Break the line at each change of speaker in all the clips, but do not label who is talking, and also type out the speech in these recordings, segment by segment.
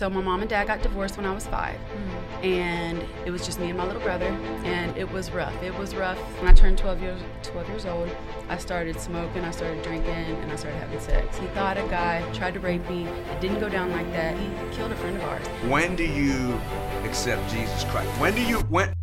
so my mom and dad got divorced when I was five, and it was just me and my little brother, and it was rough. It was rough. When I turned 12 years 12 years old, I started smoking, I started drinking, and I started having sex. He thought a guy tried to rape me. It didn't go down like that. He killed a friend of ours.
When do you accept Jesus Christ? When do you when?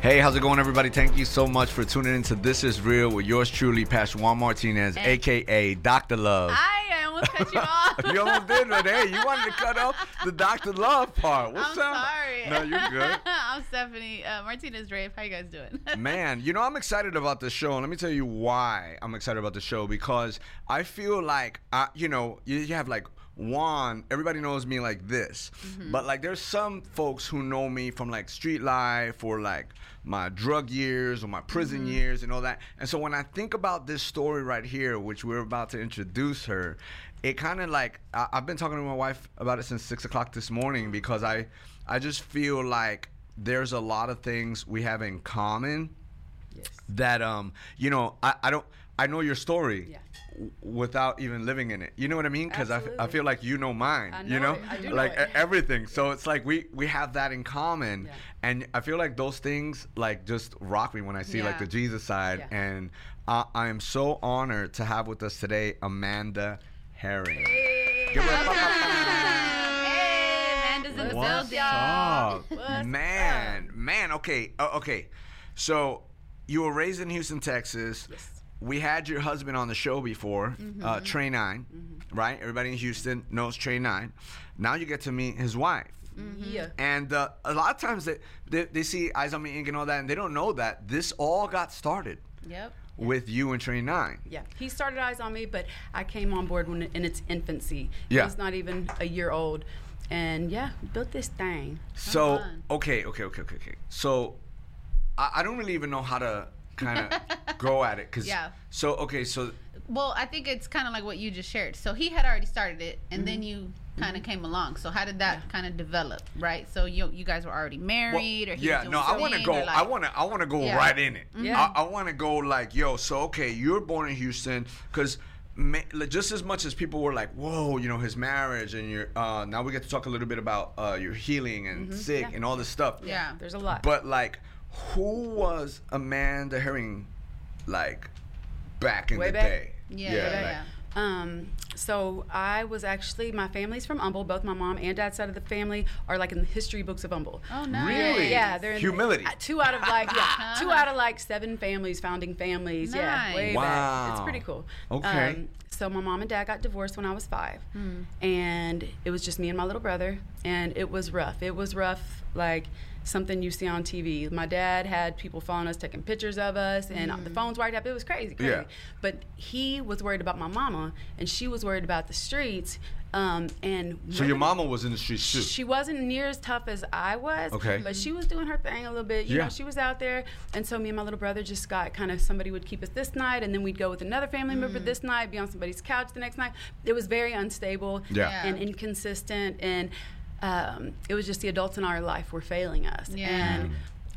Hey, how's it going, everybody? Thank you so much for tuning into This Is Real with yours truly, Pastor Juan Martinez,
Hey.
aka Dr. Love.
I almost cut you off.
you almost did, but hey, you wanted to cut off the Dr. Love part. What's
I'm
up?
sorry.
No, you're good.
I'm Stephanie uh, Martinez Rafe. How you guys doing?
Man, you know I'm excited about this show, and let me tell you why I'm excited about the show because I feel like, I, you know, you, you have like Juan. Everybody knows me like this, but like there's some folks who know me from like street life or like my drug years or my prison years and all that. And so when I think about this story right here, which we're about to introduce her, it kind of like I, I've been talking to my wife about it since six o'clock this morning because I, I just feel like there's a lot of things we have in common
Yes.
that um you know I, I don't I know your story
Yeah.
w- without even living in it. You know what I mean? Because I, f- I feel like you know mine.
I
you
know
know,
it. I do know
like
it.
everything. So it's like we we have that in common,
Yeah.
and I feel like those things like just rock me when I see like the Jesus side,
Yeah.
and I, I am so honored to have with us today Amanda Herring. Give her a
hey, Amanda's in the
What's
building.
up,
What's
man? Man, okay, uh, okay. So you were raised in Houston, Texas.
Yes.
We had your husband on the show before, uh, Trey 9 right? Everybody in Houston knows Trey Nine. Now you get to meet his wife.
Yeah.
And uh, a lot of times they, they, they see Eyes on Me Inc. and all that, and they don't know that this all got started
Yep.
With you and Trey Nine.
Yeah, he started Eyes on Me, but I came on board when in its infancy.
Yeah.
He was not even a year old, and yeah, built this thing.
So okay, okay, okay, okay, okay. So I, I don't really even know how to kind of go at it because
Yeah.
So okay, so
Well, I think it's kind of like what you just shared. So he had already started it, and
Mm-hmm.
then you kind of came along. So how did that kind of develop, right? So you you guys were already
well,
married, or
yeah, no, I want to go.
or
I want to. I want to go
Yeah.
right in it.
Yeah.
I, I want to go like, yo. So okay, you're born in Houston because. Just as much as people were like, "Whoa," you know, his marriage, and your uh, now we get to talk a little bit about uh, your healing and sick
yeah.
and all this stuff.
Yeah.
There's a lot.
But like, who was Amanda Herring, like, back in
Way
the
back?
day?
Yeah, yeah,
like-
yeah.
Um, so I was actually my family's from Humble. Both my mom and dad's side of the family are like in the history books of Humble.
Oh, nice.
Really?
Yeah, they're in
Humility.
uh, two out of like yeah, two out of like seven families, founding families. Yeah,
Nice.
way back. It's pretty cool.
Okay.
Um, so my mom and dad got divorced when I was five, hmm. and it was just me and my little brother, and it was rough. It was rough, like something you see on TV. My dad had people following us, taking pictures of us, and the hmm. phones wired up. It was crazy, crazy.
Yeah.
But he was worried about my mama, and she was worried about the streets. Um, and
So your mama was in the streets too.
she wasn't near as tough as I was.
Okay.
But she was doing her thing a little bit. You
Yeah.
know, she was out there. And so me and my little brother just got kind of somebody would keep us this night and then we'd go with another family member
Mm.
this night, be on somebody's couch the next night. It was very unstable
Yeah.
Yeah.
and inconsistent and um, it was just the adults in our life were failing us.
Yeah.
And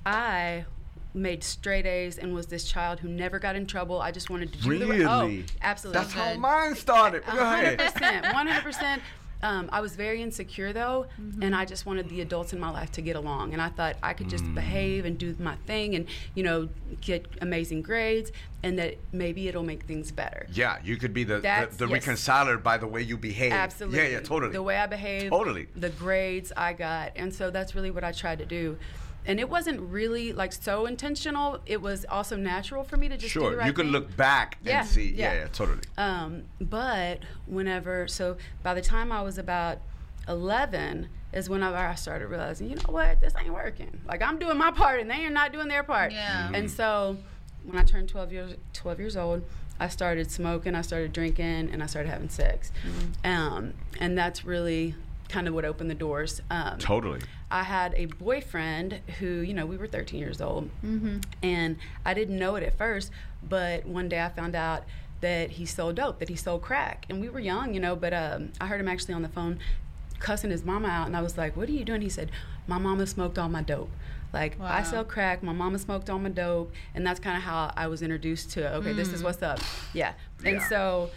I made straight A's and was this child who never got in trouble. I just wanted to do the
Really?
oh, absolutely.
That's how mine started. Go
hundred
ahead.
percent, one hundred percent. Um, I was very insecure though, and I just wanted the adults in my life to get along. And I thought I could just behave and do my thing, and you know, get amazing grades, and that maybe it'll make things better.
Yeah, you could be the the,
That's-
the
yes.
reconciler by the way you behave.
Absolutely.
Yeah, yeah, totally.
The way I behaved.
Totally.
The grades I got, and so that's really what I tried to do. And it wasn't really like so intentional. It was also natural for me to just do the
sure,
right
you can
thing.
look back
Yeah,
and see. Yeah,
yeah.
yeah, totally.
Um, but whenever, so by the time I was about 11, is whenever I started realizing, you know what, this ain't working. Like I'm doing my part and they are not doing their part.
Yeah.
And so when I turned 12 years 12 years old, I started smoking, I started drinking, and I started having sex. Um, and that's really kind of what opened the doors. Um,
Totally.
I had a boyfriend who, you know, we were 13 years old, and I didn't know it at first, but one day I found out that he sold dope, that he sold crack, and we were young, you know. But um, I heard him actually on the phone cussing his mama out, and I was like, "What are you doing?" He said, "My mama smoked all my dope." Like I sell crack, my mama smoked all my dope, and that's kind of how I was introduced to okay, this is what's up, yeah. And
Yeah.
so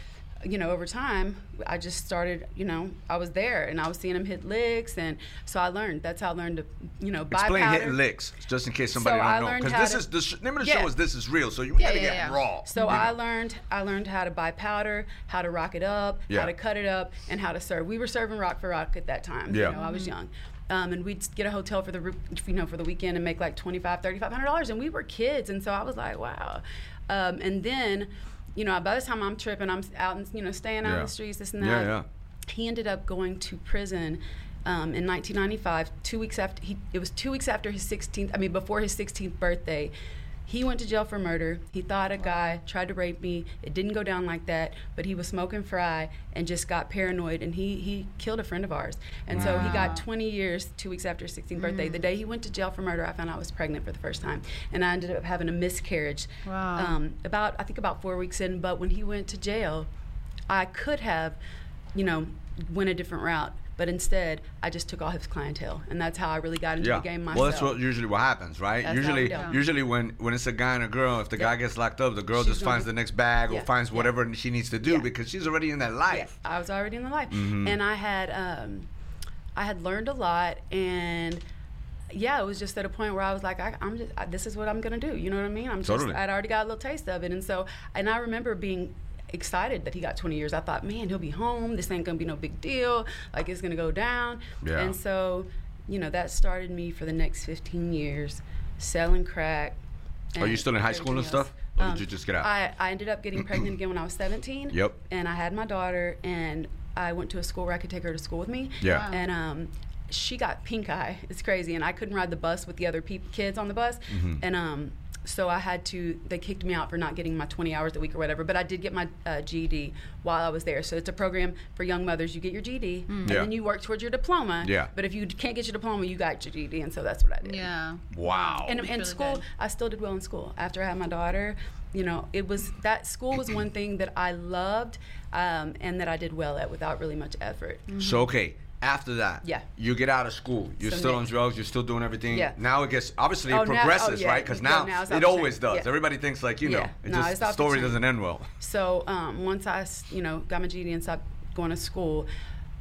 you know, over time, I just started, you know, I was there and I was seeing him hit licks. And so I learned. That's how I learned to, you know, buy powder.
Explain
powder.
hitting licks, just in case somebody
So I
don't know.
learned
Because
how
this
to-
is the sh- name of the
Yeah.
show is "This Is Real," so you
Yeah,
gotta
yeah,
get
yeah.
raw.
So
you
I
know.
learned I learned how to buy powder, how to rock it up,
Yeah.
how to cut it up, and how to serve. We were serving rock for rock at that time.
Yeah.
You know, I was young. Um, and we'd get a hotel for the you know for the weekend and make like 25 3500 dollars and we were kids and so I was like wow um, and then you know by the time I'm tripping I'm out and you know staying out
Yeah.
in the streets this and
Yeah,
that
yeah.
he ended up going to prison um, in 1995 two weeks after he it was two weeks after his 16th I mean before his 16th birthday he went to jail for murder. He thought a guy tried to rape me. It didn't go down like that but he was smoking fry and just got paranoid and he he killed a friend of ours. And so he got 20 years two weeks after his 16th birthday. The day he went to jail for murder i found out i was pregnant for the first time and i ended up having a miscarriage
Wow.
um, about i think about four weeks in but when he went to jail I could have, you know, went a different route, but instead I just took all his clientele, and that's how I really got into
Yeah.
the game myself.
Well, that's what usually what happens, right?
That's
usually, usually when when it's a guy and a girl, if the guy gets locked up, the girl
She's
just finds
be-
the next bag or
Yeah.
finds
Yeah.
whatever she needs to do because she's already in that life.
Yeah, I was already in the life,
Mhm.
and I had um, I had learned a lot, and yeah, it was just at a point where I was like, I, I'm just I, this is what I'm gonna do. You know what I mean? I'm just
Totally.
I'd already got a little taste of it, and so and I remember being excited that he got 20 years. I thought, man, he'll be home. This ain't gonna be no big deal. Like it's gonna go down.
Yeah.
And so, you know, that started me for the next 15 years selling crack.
Are you still in high school and
else.
stuff? Or did you just get out?
I, I ended up getting pregnant again when I was 17.
Yep.
And I had my daughter, and I went to a school where I could take her to school with me.
Yeah.
Wow.
And um, she got pink eye. It's crazy, and I couldn't ride the bus with the other peop kids on the bus,
Mm-hmm.
and um, so I had to. They kicked me out for not getting my 20 hours a week or whatever. But I did get my uh, GED while I was there. So it's a program for young mothers. You get your GED, and
Yeah.
then you work towards your diploma.
Yeah.
But if you can't get your diploma, you got your GED, and so that's what I did.
Yeah.
wow.
And in
really
school,
good.
I still did well in school. After I had my daughter, you know, it was that school was one thing that I loved um, and that I did well at without really much effort.
So okay, after that,
Yeah.
you get out of school. You're still on drugs. You're still doing everything.
Yeah.
Now it gets obviously
Oh,
it
now- oh,
progresses,
yeah.
right? Because now,
now
it always does.
Yeah.
Everybody thinks like you know,
Yeah.
it
No,
just the story doesn't end well.
So um, once I you know, got my GED and stopped going to school,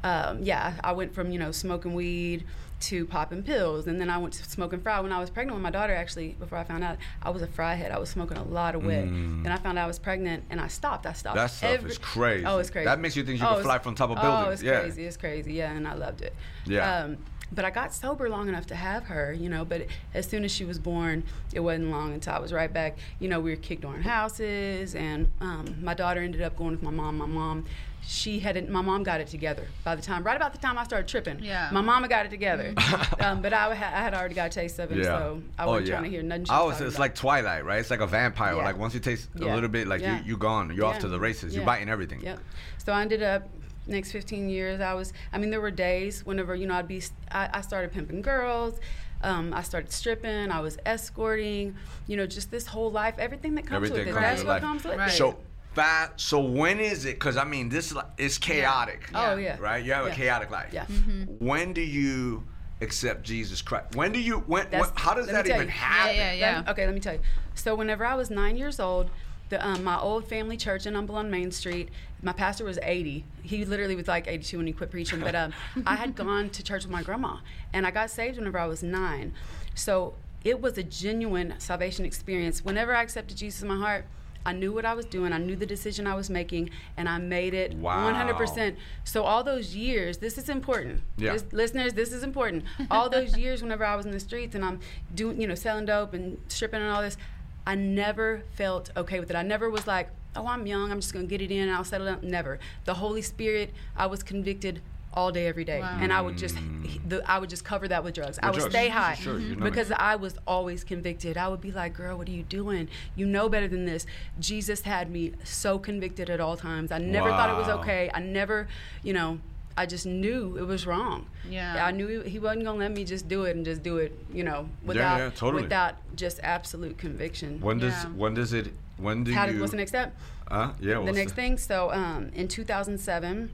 um, yeah, I went from you know smoking weed to popping pills, and then I went to smoking fry. When I was pregnant with my daughter, actually, before I found out I was a fry head, I was smoking a lot of weed,
Mm.
and I found out I was pregnant, and I stopped. I stopped.
That stuff
every-
is crazy.
Oh, it's crazy.
That makes you think you
Oh,
can fly from top of buildings.
Oh, it's
Yeah.
crazy. It's crazy. Yeah, and I loved it.
Yeah.
Um, but I got sober long enough to have her, you know. But as soon as she was born, it wasn't long until I was right back. You know, we were kicked on houses, and um, my daughter ended up going with my mom. My mom, she hadn't. My mom got it together by the time, right about the time I started tripping.
Yeah.
My mama got it together, um, but I, had- I had already got a taste of it, so I
Oh,
wasn't
yeah.
trying to hear nothing. She
I
was
was,
talking
it's
about.
like Twilight, right? It's like a vampire.
Yeah.
Like once you taste a little bit, like
Yeah.
you you gone. You're off to the races. You're biting everything.
Yep. So I ended up next 15 years. I was. I mean, there were days whenever you know I'd be. I, I started pimping girls. Um, I started stripping. I was escorting. You know, just this whole life, everything that comes
Everything
with it.
comes
That's
with
what
life.
comes with
Right.
it.
So fast. So when is it? Because I mean, this is chaotic.
Oh yeah.
Right. You have a chaotic life.
Yeah.
When do you accept Jesus Christ? When do you? When? When how does that even
you.
happen?
Yeah, yeah,
Let me- okay, let me tell you. So whenever I was nine years old, the, um, my old family church in Humble on Main Street, my pastor was 80. He literally was like 82 when he quit preaching. But um, I had gone to church with my grandma, and I got saved whenever I was nine. So it was a genuine salvation experience. Whenever I accepted Jesus in my heart, I knew what I was doing. I knew the decision I was making, and I made it
Wow.
100%. So all those years, this is important.
Yeah.
This- listeners, this is important. All those years, whenever I was in the streets and I'm doing, you know, selling dope and stripping and all this, I never felt okay with it. I never was like, oh, I'm young, I'm just gonna get it in and I'll settle down. Never. The Holy Spirit, I was convicted all day, every day,
Wow.
and I would just, the, I would just cover that with drugs. I would
drugs.
stay high
Sure, you know me.
because I was always convicted. I would be like, girl, what are you doing? You know better than this. Jesus had me so convicted at all times. I never thought it was okay. I never, you know, I just knew it was wrong.
Yeah.
I knew he, he wasn't gonna let me just do it and just do it, you know, without
yeah, totally.
without just absolute conviction.
When does?
Yeah.
When does it? When do
How
you?
did, what's the next step?
Uh, yeah.
the
what's
next thing. So um, in 2007,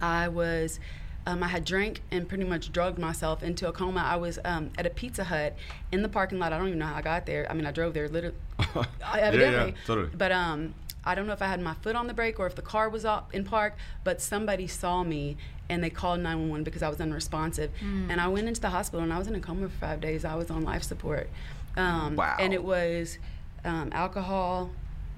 I was. Um, I had drank and pretty much drugged myself into a coma. I was um, at a Pizza Hut in the parking lot. I don't even know how I got there. I mean, I drove there literally,
yeah,
evidently.
totally.
But um, I don't know if I had my foot on the brake or if the car was up in park, but somebody saw me and they called 911 because I was unresponsive.
Hmm.
And I went into the hospital and I was in a coma for five days. I was on life support. Um,
Wow.
And it was um, alcohol,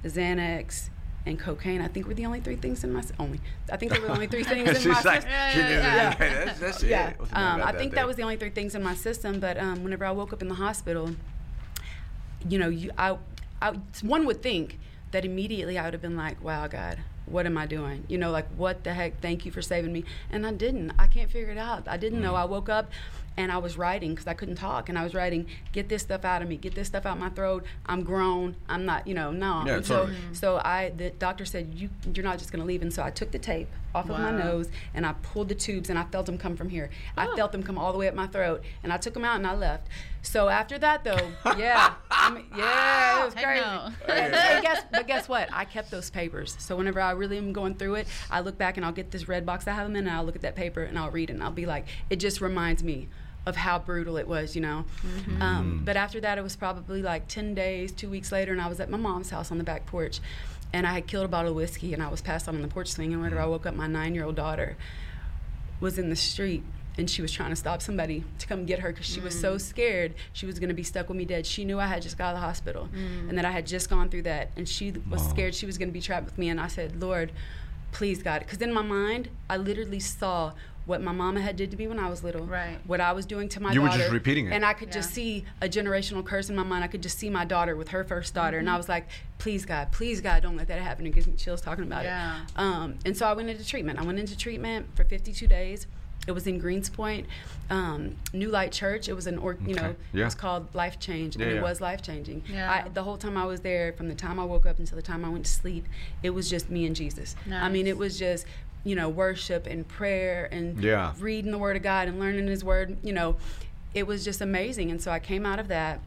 Xanax, and cocaine. I think were the only three things in my only. I think they were the only three things in
She's
my
like,
system.
Yeah,
knew
yeah,
that. That's, that's
Yeah. Um, I think
day.
that was the only three things in my system. But um, whenever I woke up in the hospital, you know, you I, I one would think that immediately I would have been like, "Wow, God, what am I doing?" You know, like, "What the heck? Thank you for saving me." And I didn't. I can't figure it out. I didn't
Mm.
know. I woke up. And I was writing because I couldn't talk, and I was writing, "Get this stuff out of me. Get this stuff out my throat. I'm grown. I'm not, you know, no."
Yeah,
so,
totally.
so I, the doctor said, "You, you're not just going to leave." And so I took the tape off of my nose, and I pulled the tubes, and I felt them come from here. I
Oh.
felt them come all the way up my throat, and I took them out, and I left. So after that, though, yeah, I mean, yeah, it was crazy.
no.
And, and guess, but guess what? I kept those papers. So whenever I really am going through it, I look back and I'll get this red box I have them in, and I'll look at that paper and I'll read it, and I'll be like, it just reminds me of how brutal it was, you know. Mm-hmm. Um, mm. but after that, it was probably like ten days, two weeks later, and I was at my mom's house on the back porch, and I had killed a bottle of whiskey, and I was passed out on the porch swing, and whenever I mm. woke up, my nine-year-old daughter was in the street and she was trying to stop somebody to come get her because she was so mm. scared she was going to be stuck with me dead. She knew I had just got out of the hospital and that I had just gone through that, and she was scared she was going to be trapped with me. And I said, Lord, please God, because in my mind I literally saw what my mama had did to me when I was little,
Right.
What I was doing to my
You were
daughter,
just repeating it.
and I could just see a generational curse in my mind. I could just see my daughter with her first daughter, and I
Mm-hmm.
was like, please God, please God, don't let that happen. It gives me chills talking about
Yeah.
it. Um, and so I went into treatment. I went into treatment for 52 days. It was in Greenspoint, um, New Light Church. It was an, or, you know,
Okay. Yeah.
it was called Life Change, and
Yeah,
it
yeah.
was life changing.
Yeah.
I, the whole time I was there, from the time I woke up until the time I went to sleep, it was just me and Jesus. I mean, it was just, you know, worship and prayer and
Yeah.
reading the Word of God and learning His Word. You know, it was just amazing. And so I came out of that,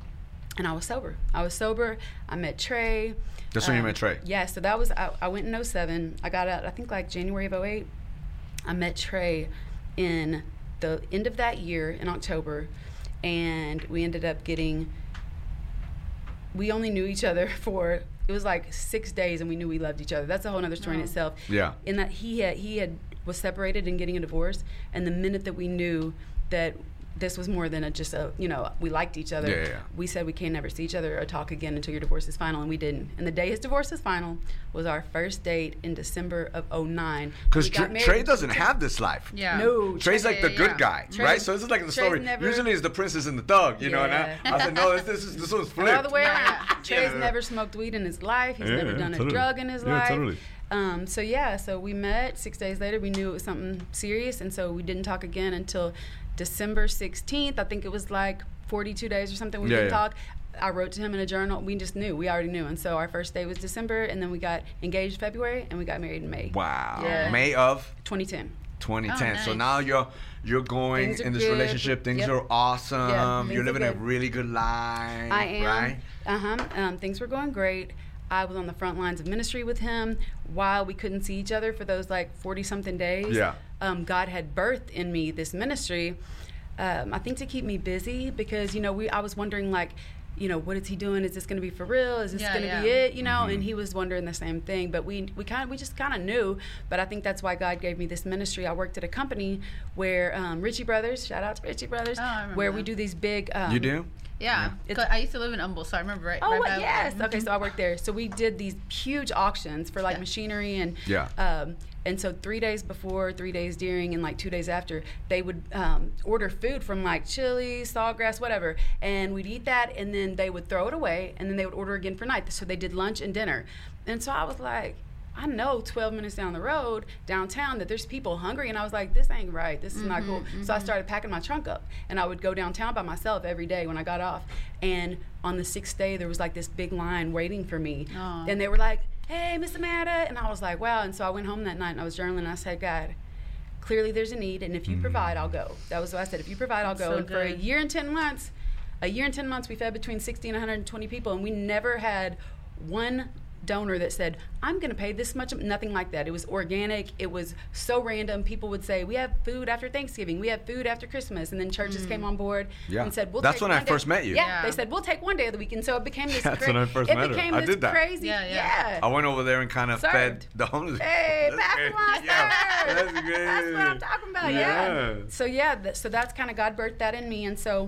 and I was sober. I was sober. I met Trey.
That's when you
Um,
met Trey.
Yeah, so that was I, I went in 07. I got out I think like January of 08. I met Trey in the end of that year in October and we ended up getting we only knew each other for it was like six days and we knew we loved each other. That's a whole other story in
Oh.
itself.
Yeah.
In that he had he had was separated and getting a divorce and the minute that we knew that this was more than a, just a you know we liked each other
Yeah, yeah, yeah.
we said we can never see each other or talk again until your divorce is final and we didn't and the day his divorce is final was our first date in december of 09
Because
We got married
Trey doesn't
2010.
have this life.
Yeah.
No,
Trey's like the
Yeah,
good
yeah.
guy,
Trey-
right? So this is like the
Trey's
story.
never-
Usually it's the princess and the thug, you know. And I, I said, no, this, this is this one's flipped.
Other way around. Trey's
Yeah.
never smoked weed in his life. He's
Yeah,
never done
totally.
a drug in his
Yeah,
life.
totally.
Um, so yeah, so we met. Six days later, we knew it was something serious, and so we didn't talk again until December 16th. I think it was like 42 days or something. We
Yeah,
didn't
yeah.
talk. I wrote to him in a journal. We just knew. We already knew. And so our first day was December, and then we got engaged February, and we got married in May.
Wow.
Yeah.
May of
2010.
2010. So
nice.
now you're you're going in this
good.
relationship. Things
Yep.
are awesome.
Yeah, things
you're
are
living a really good life.
I am.
Right?
Uh huh. Um, things were going great. I was on the front lines of ministry with him while we couldn't see each other for those like 40 something days.
Yeah.
Um, God had birthed in me this ministry, um, I think to keep me busy because, you know, we I was wondering like, you know, what is he doing? Is this going to be for real? Is this
Yeah,
going to
yeah.
be it? You know,
Mm-hmm.
and he was wondering the same thing. But we we kind of we just kind of knew. But I think that's why God gave me this ministry. I worked at a company where um, Ritchie Brothers, shout out to Ritchie Brothers,
Oh, I remember
where we do these big. Um,
you do?
Yeah.
It's-
'Cause I used to live in Humble, so I remember right.
Oh,
right
what?
by-
yes. Okay, so I worked there. So we did these huge auctions for like
Yeah.
machinery and
Yeah.
Um, and so three days before, three days during, and like two days after, they would um, order food from like chili, Saltgrass, whatever, and we'd eat that, and then they would throw it away, and then they would order again for night. So they did lunch and dinner, and so I was like. I know 12 minutes down the road downtown that there's people hungry, and I was like, this ain't right. This is not cool. So I started packing my trunk up, and I would go downtown by myself every day when I got off. And on the sixth day, there was like this big line waiting for me,
Aw.
and they were like, "Hey, Miss Amanda," and I was like, "Wow!" And so I went home that night and I was journaling. and I said, "God, clearly there's a need, and if you mm-hmm. provide, I'll go." That was what I said. If you provide, I'll
That's
go.
so
and for a year and ten months, a year and ten months, we fed between 60 and 120 people, and we never had one donor that said, I'm going to pay this much. Nothing like that. It was organic. It was so random. People would say, We have food after Thanksgiving. We have food after Christmas. And then churches came mm. on board
Yeah.
and said, we'll
That's
take
when I
day-
first met you.
Yeah,
Yeah.
They said, We'll take one day of the week. And so it became this
That's
cra-
when I first
it
met her.
became
I did that.
crazy.
Yeah, yeah.
yeah.
I went over there and kind of
Served.
fed the homeless.
Hey,
That's
back
great.
monster.
Yeah, that's great.
That's what I'm talking about. Yeah.
Yeah.
So yeah, th- so that's kind of God birthed that in me, and so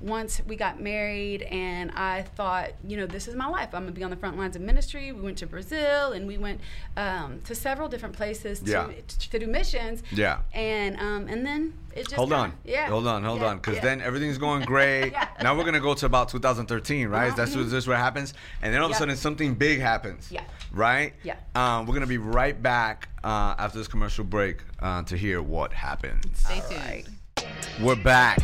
once we got married, and I thought, you know, this is my life. I'm gonna be on the front lines of ministry. We went to Brazil, and we went um, to several different places to,
Yeah.
to, to do missions.
Yeah.
And um, and then it just
Hold
kinda-
on.
Yeah.
Hold on, hold
yeah,
on. Because
yeah.
then everything's going great.
Yeah.
Now we're going to go to about 2013, right? That's what, this what happens. And then all of a sudden something big happens.
Yeah.
Right?
Yeah.
Um, we're going to be right back uh, after this commercial break uh, to hear what happens.
Stay tuned.
right.
We're back.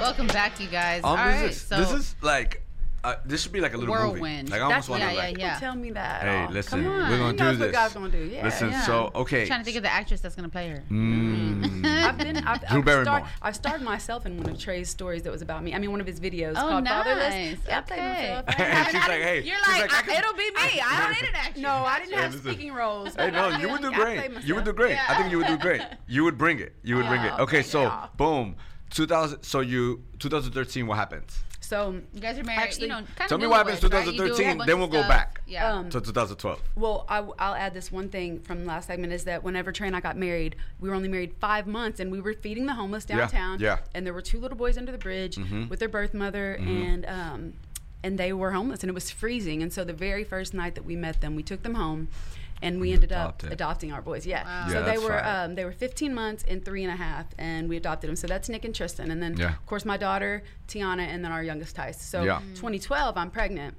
Welcome back, you guys.
Um,
All
this,
right,
is,
so
this is like, uh, this should be like a little
Whirlwind.
movie. Like I almost want
yeah,
to
yeah,
like,
yeah.
Don't tell me that.
hey, listen,
come on.
we're gonna do
knows what
this.
God's gonna do. Yeah,
listen,
yeah.
so, okay.
trying to think of the actress that's gonna play her.
Mm.
I've been. I've,
Drew
I've,
Barrymore.
starred, I've starred myself in one of Trey's stories that was about me. I mean, one of his videos
Oh,
called
nice.
Fatherless. Yeah, I played
Okay.
myself. I
And
haven't
she's like, hey,
You're
she's
like,
I
I-
can-
it'll be me. I don't need an actress.
No, I didn't have
listen.
speaking roles.
Hey, no, you would do great. You would do great. I think you would do great. You would bring it. You would bring it. Okay,
okay,
so boom, 2000. So you 2013. What happened?
So,
You guys are married.
Actually,
you know, kind
Tell
of
me what happens 2013. Then we'll go back.
Yeah.
Um,
To 2012.
well, I, will add this one thing from the last segment is that whenever Trey and I got married, we were only married five months, and we were feeding the homeless downtown.
yeah. yeah.
And there were two little boys under the bridge
Mhm.
with their birth mother,
Mm-hmm.
and um, and they were homeless, and it was freezing. And so the very first night that we met them, we took them home. And we ended
Adopted.
up adopting our boys. Yeah.
Wow.
Yeah,
so they were
fire.
um, they were 15 months and three and a half, and we adopted them. So that's Nick and Tristan, and then
Yeah.
of course my daughter Tiana, and then our youngest Tice. So
Yeah.
2012, I'm pregnant,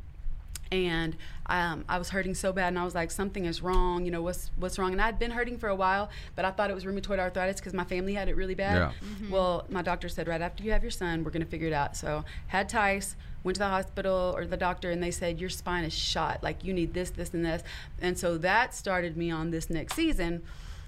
and um, I was hurting so bad, and I was like, something is wrong. You know, what's what's wrong? And I'd been hurting for a while, but I thought it was rheumatoid arthritis because my family had it really bad.
Yeah.
Well, my doctor said right after you have your son, we're gonna figure it out. So had Tice, went to the hospital or the doctor, and they said your spine is shot. Like you need this, this, and this. And so that started me on this next season,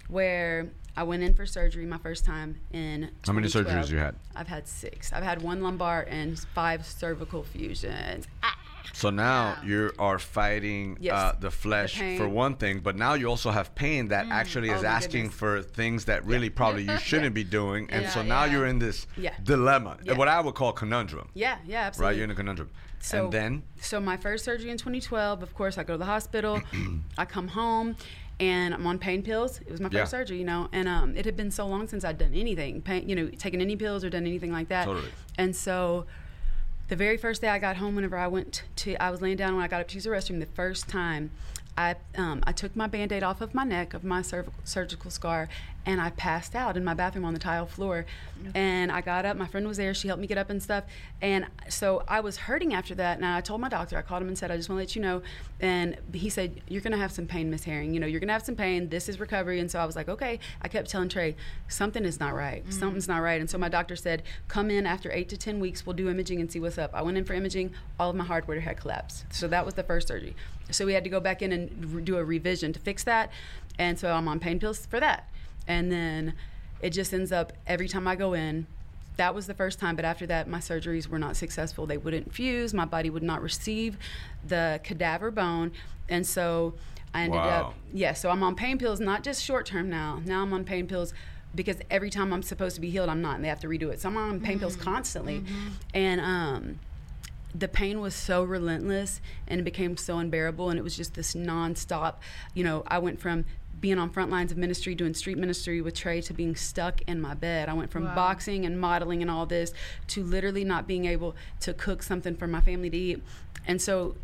where. I went in for surgery my first time in.
How many surgeries you had?
I've had six. I've had one lumbar and five cervical fusions. Ah,
So now
Wow.
you are fighting
Yes.
uh, the flesh
pain.
for one thing, but now you also have pain that actually
Oh,
is
my
asking for things that really probably you shouldn't be doing, and
Yeah,
so now
yeah.
you're in this
Yeah.
dilemma,
Yeah.
what I would call conundrum.
Yeah, yeah, absolutely.
Right, you're in a conundrum.
So,
and then
so my first surgery in 2012. Of course, I go to the hospital. I come home, and I'm on pain pills. It was my first
Yeah.
surgery, you know, and um, it had been so long since I'd done anything, pain, you know, taken any pills or done anything like that.
Totally.
And so, the very first day I got home, whenever I went to, I was laying down when I got up to use the restroom. The first time, I um, I took my band-aid off of my neck of my cervical, surgical scar, and I passed out in my bathroom on the tile floor. And I got up. My friend was there. She helped me get up and stuff. And so I was hurting after that. And I told my doctor. I called him and said, I just want to let you know. And he said, You're gonna have some pain, Miss Herring. You know, you're gonna have some pain. This is recovery. And so I was like, Okay. I kept telling Trey, something is not right. Mm. Something's not right. And so my doctor said, Come in after eight to ten weeks. We'll do imaging and see what's up. I went in for imaging. All of my hardware had collapsed. So that was the first surgery. So we had to go back in and re- do a revision to fix that. And so I'm on pain pills for that. And then it just ends up every time I go in, that was the first time, but after that, my surgeries were not successful. They wouldn't fuse, my body would not receive the cadaver bone. And so I ended
Wow.
up, yeah, so I'm on pain pills, not just short term now. Now I'm on pain pills because every time I'm supposed to be healed, I'm not, and they have to redo it. So I'm on pain pills constantly. And, um, the pain was so relentless and it became so unbearable and it was just this nonstop you know i went from being on front lines of ministry doing street ministry with trey to being stuck in my bed i went from
Wow.
boxing and modeling and all this to literally not being able to cook something for my family to eat and so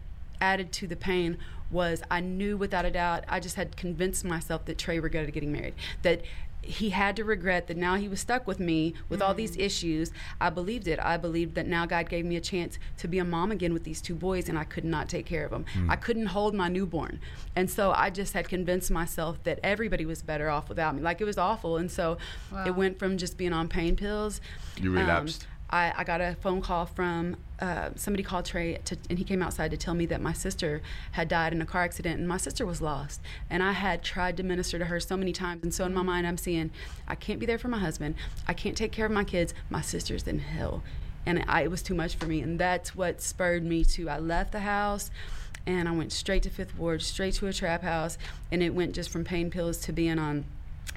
added to the pain was i knew without a doubt i just had convinced myself that trey regretted getting married that he had to regret that now he was stuck with me with all these issues. I believed it. I believed that now God gave me a chance to be a mom again with these two boys, and I could not take care of them. I couldn't hold my newborn. And so I just had convinced myself that everybody was better off without me. Like it was awful. And so
Wow.
it went from just being on pain pills.
You
um,
relapsed.
I, I got a phone call from uh, somebody called Trey, to, and he came outside to tell me that my sister had died in a car accident, and my sister was lost. And I had tried to minister to her so many times, and so in my mind, I'm seeing, I can't be there for my husband, I can't take care of my kids, my sister's in hell, and I, it was too much for me, and that's what spurred me to. I left the house. and I went straight to Fifth Ward, straight to a trap house, and it went just from pain pills to being on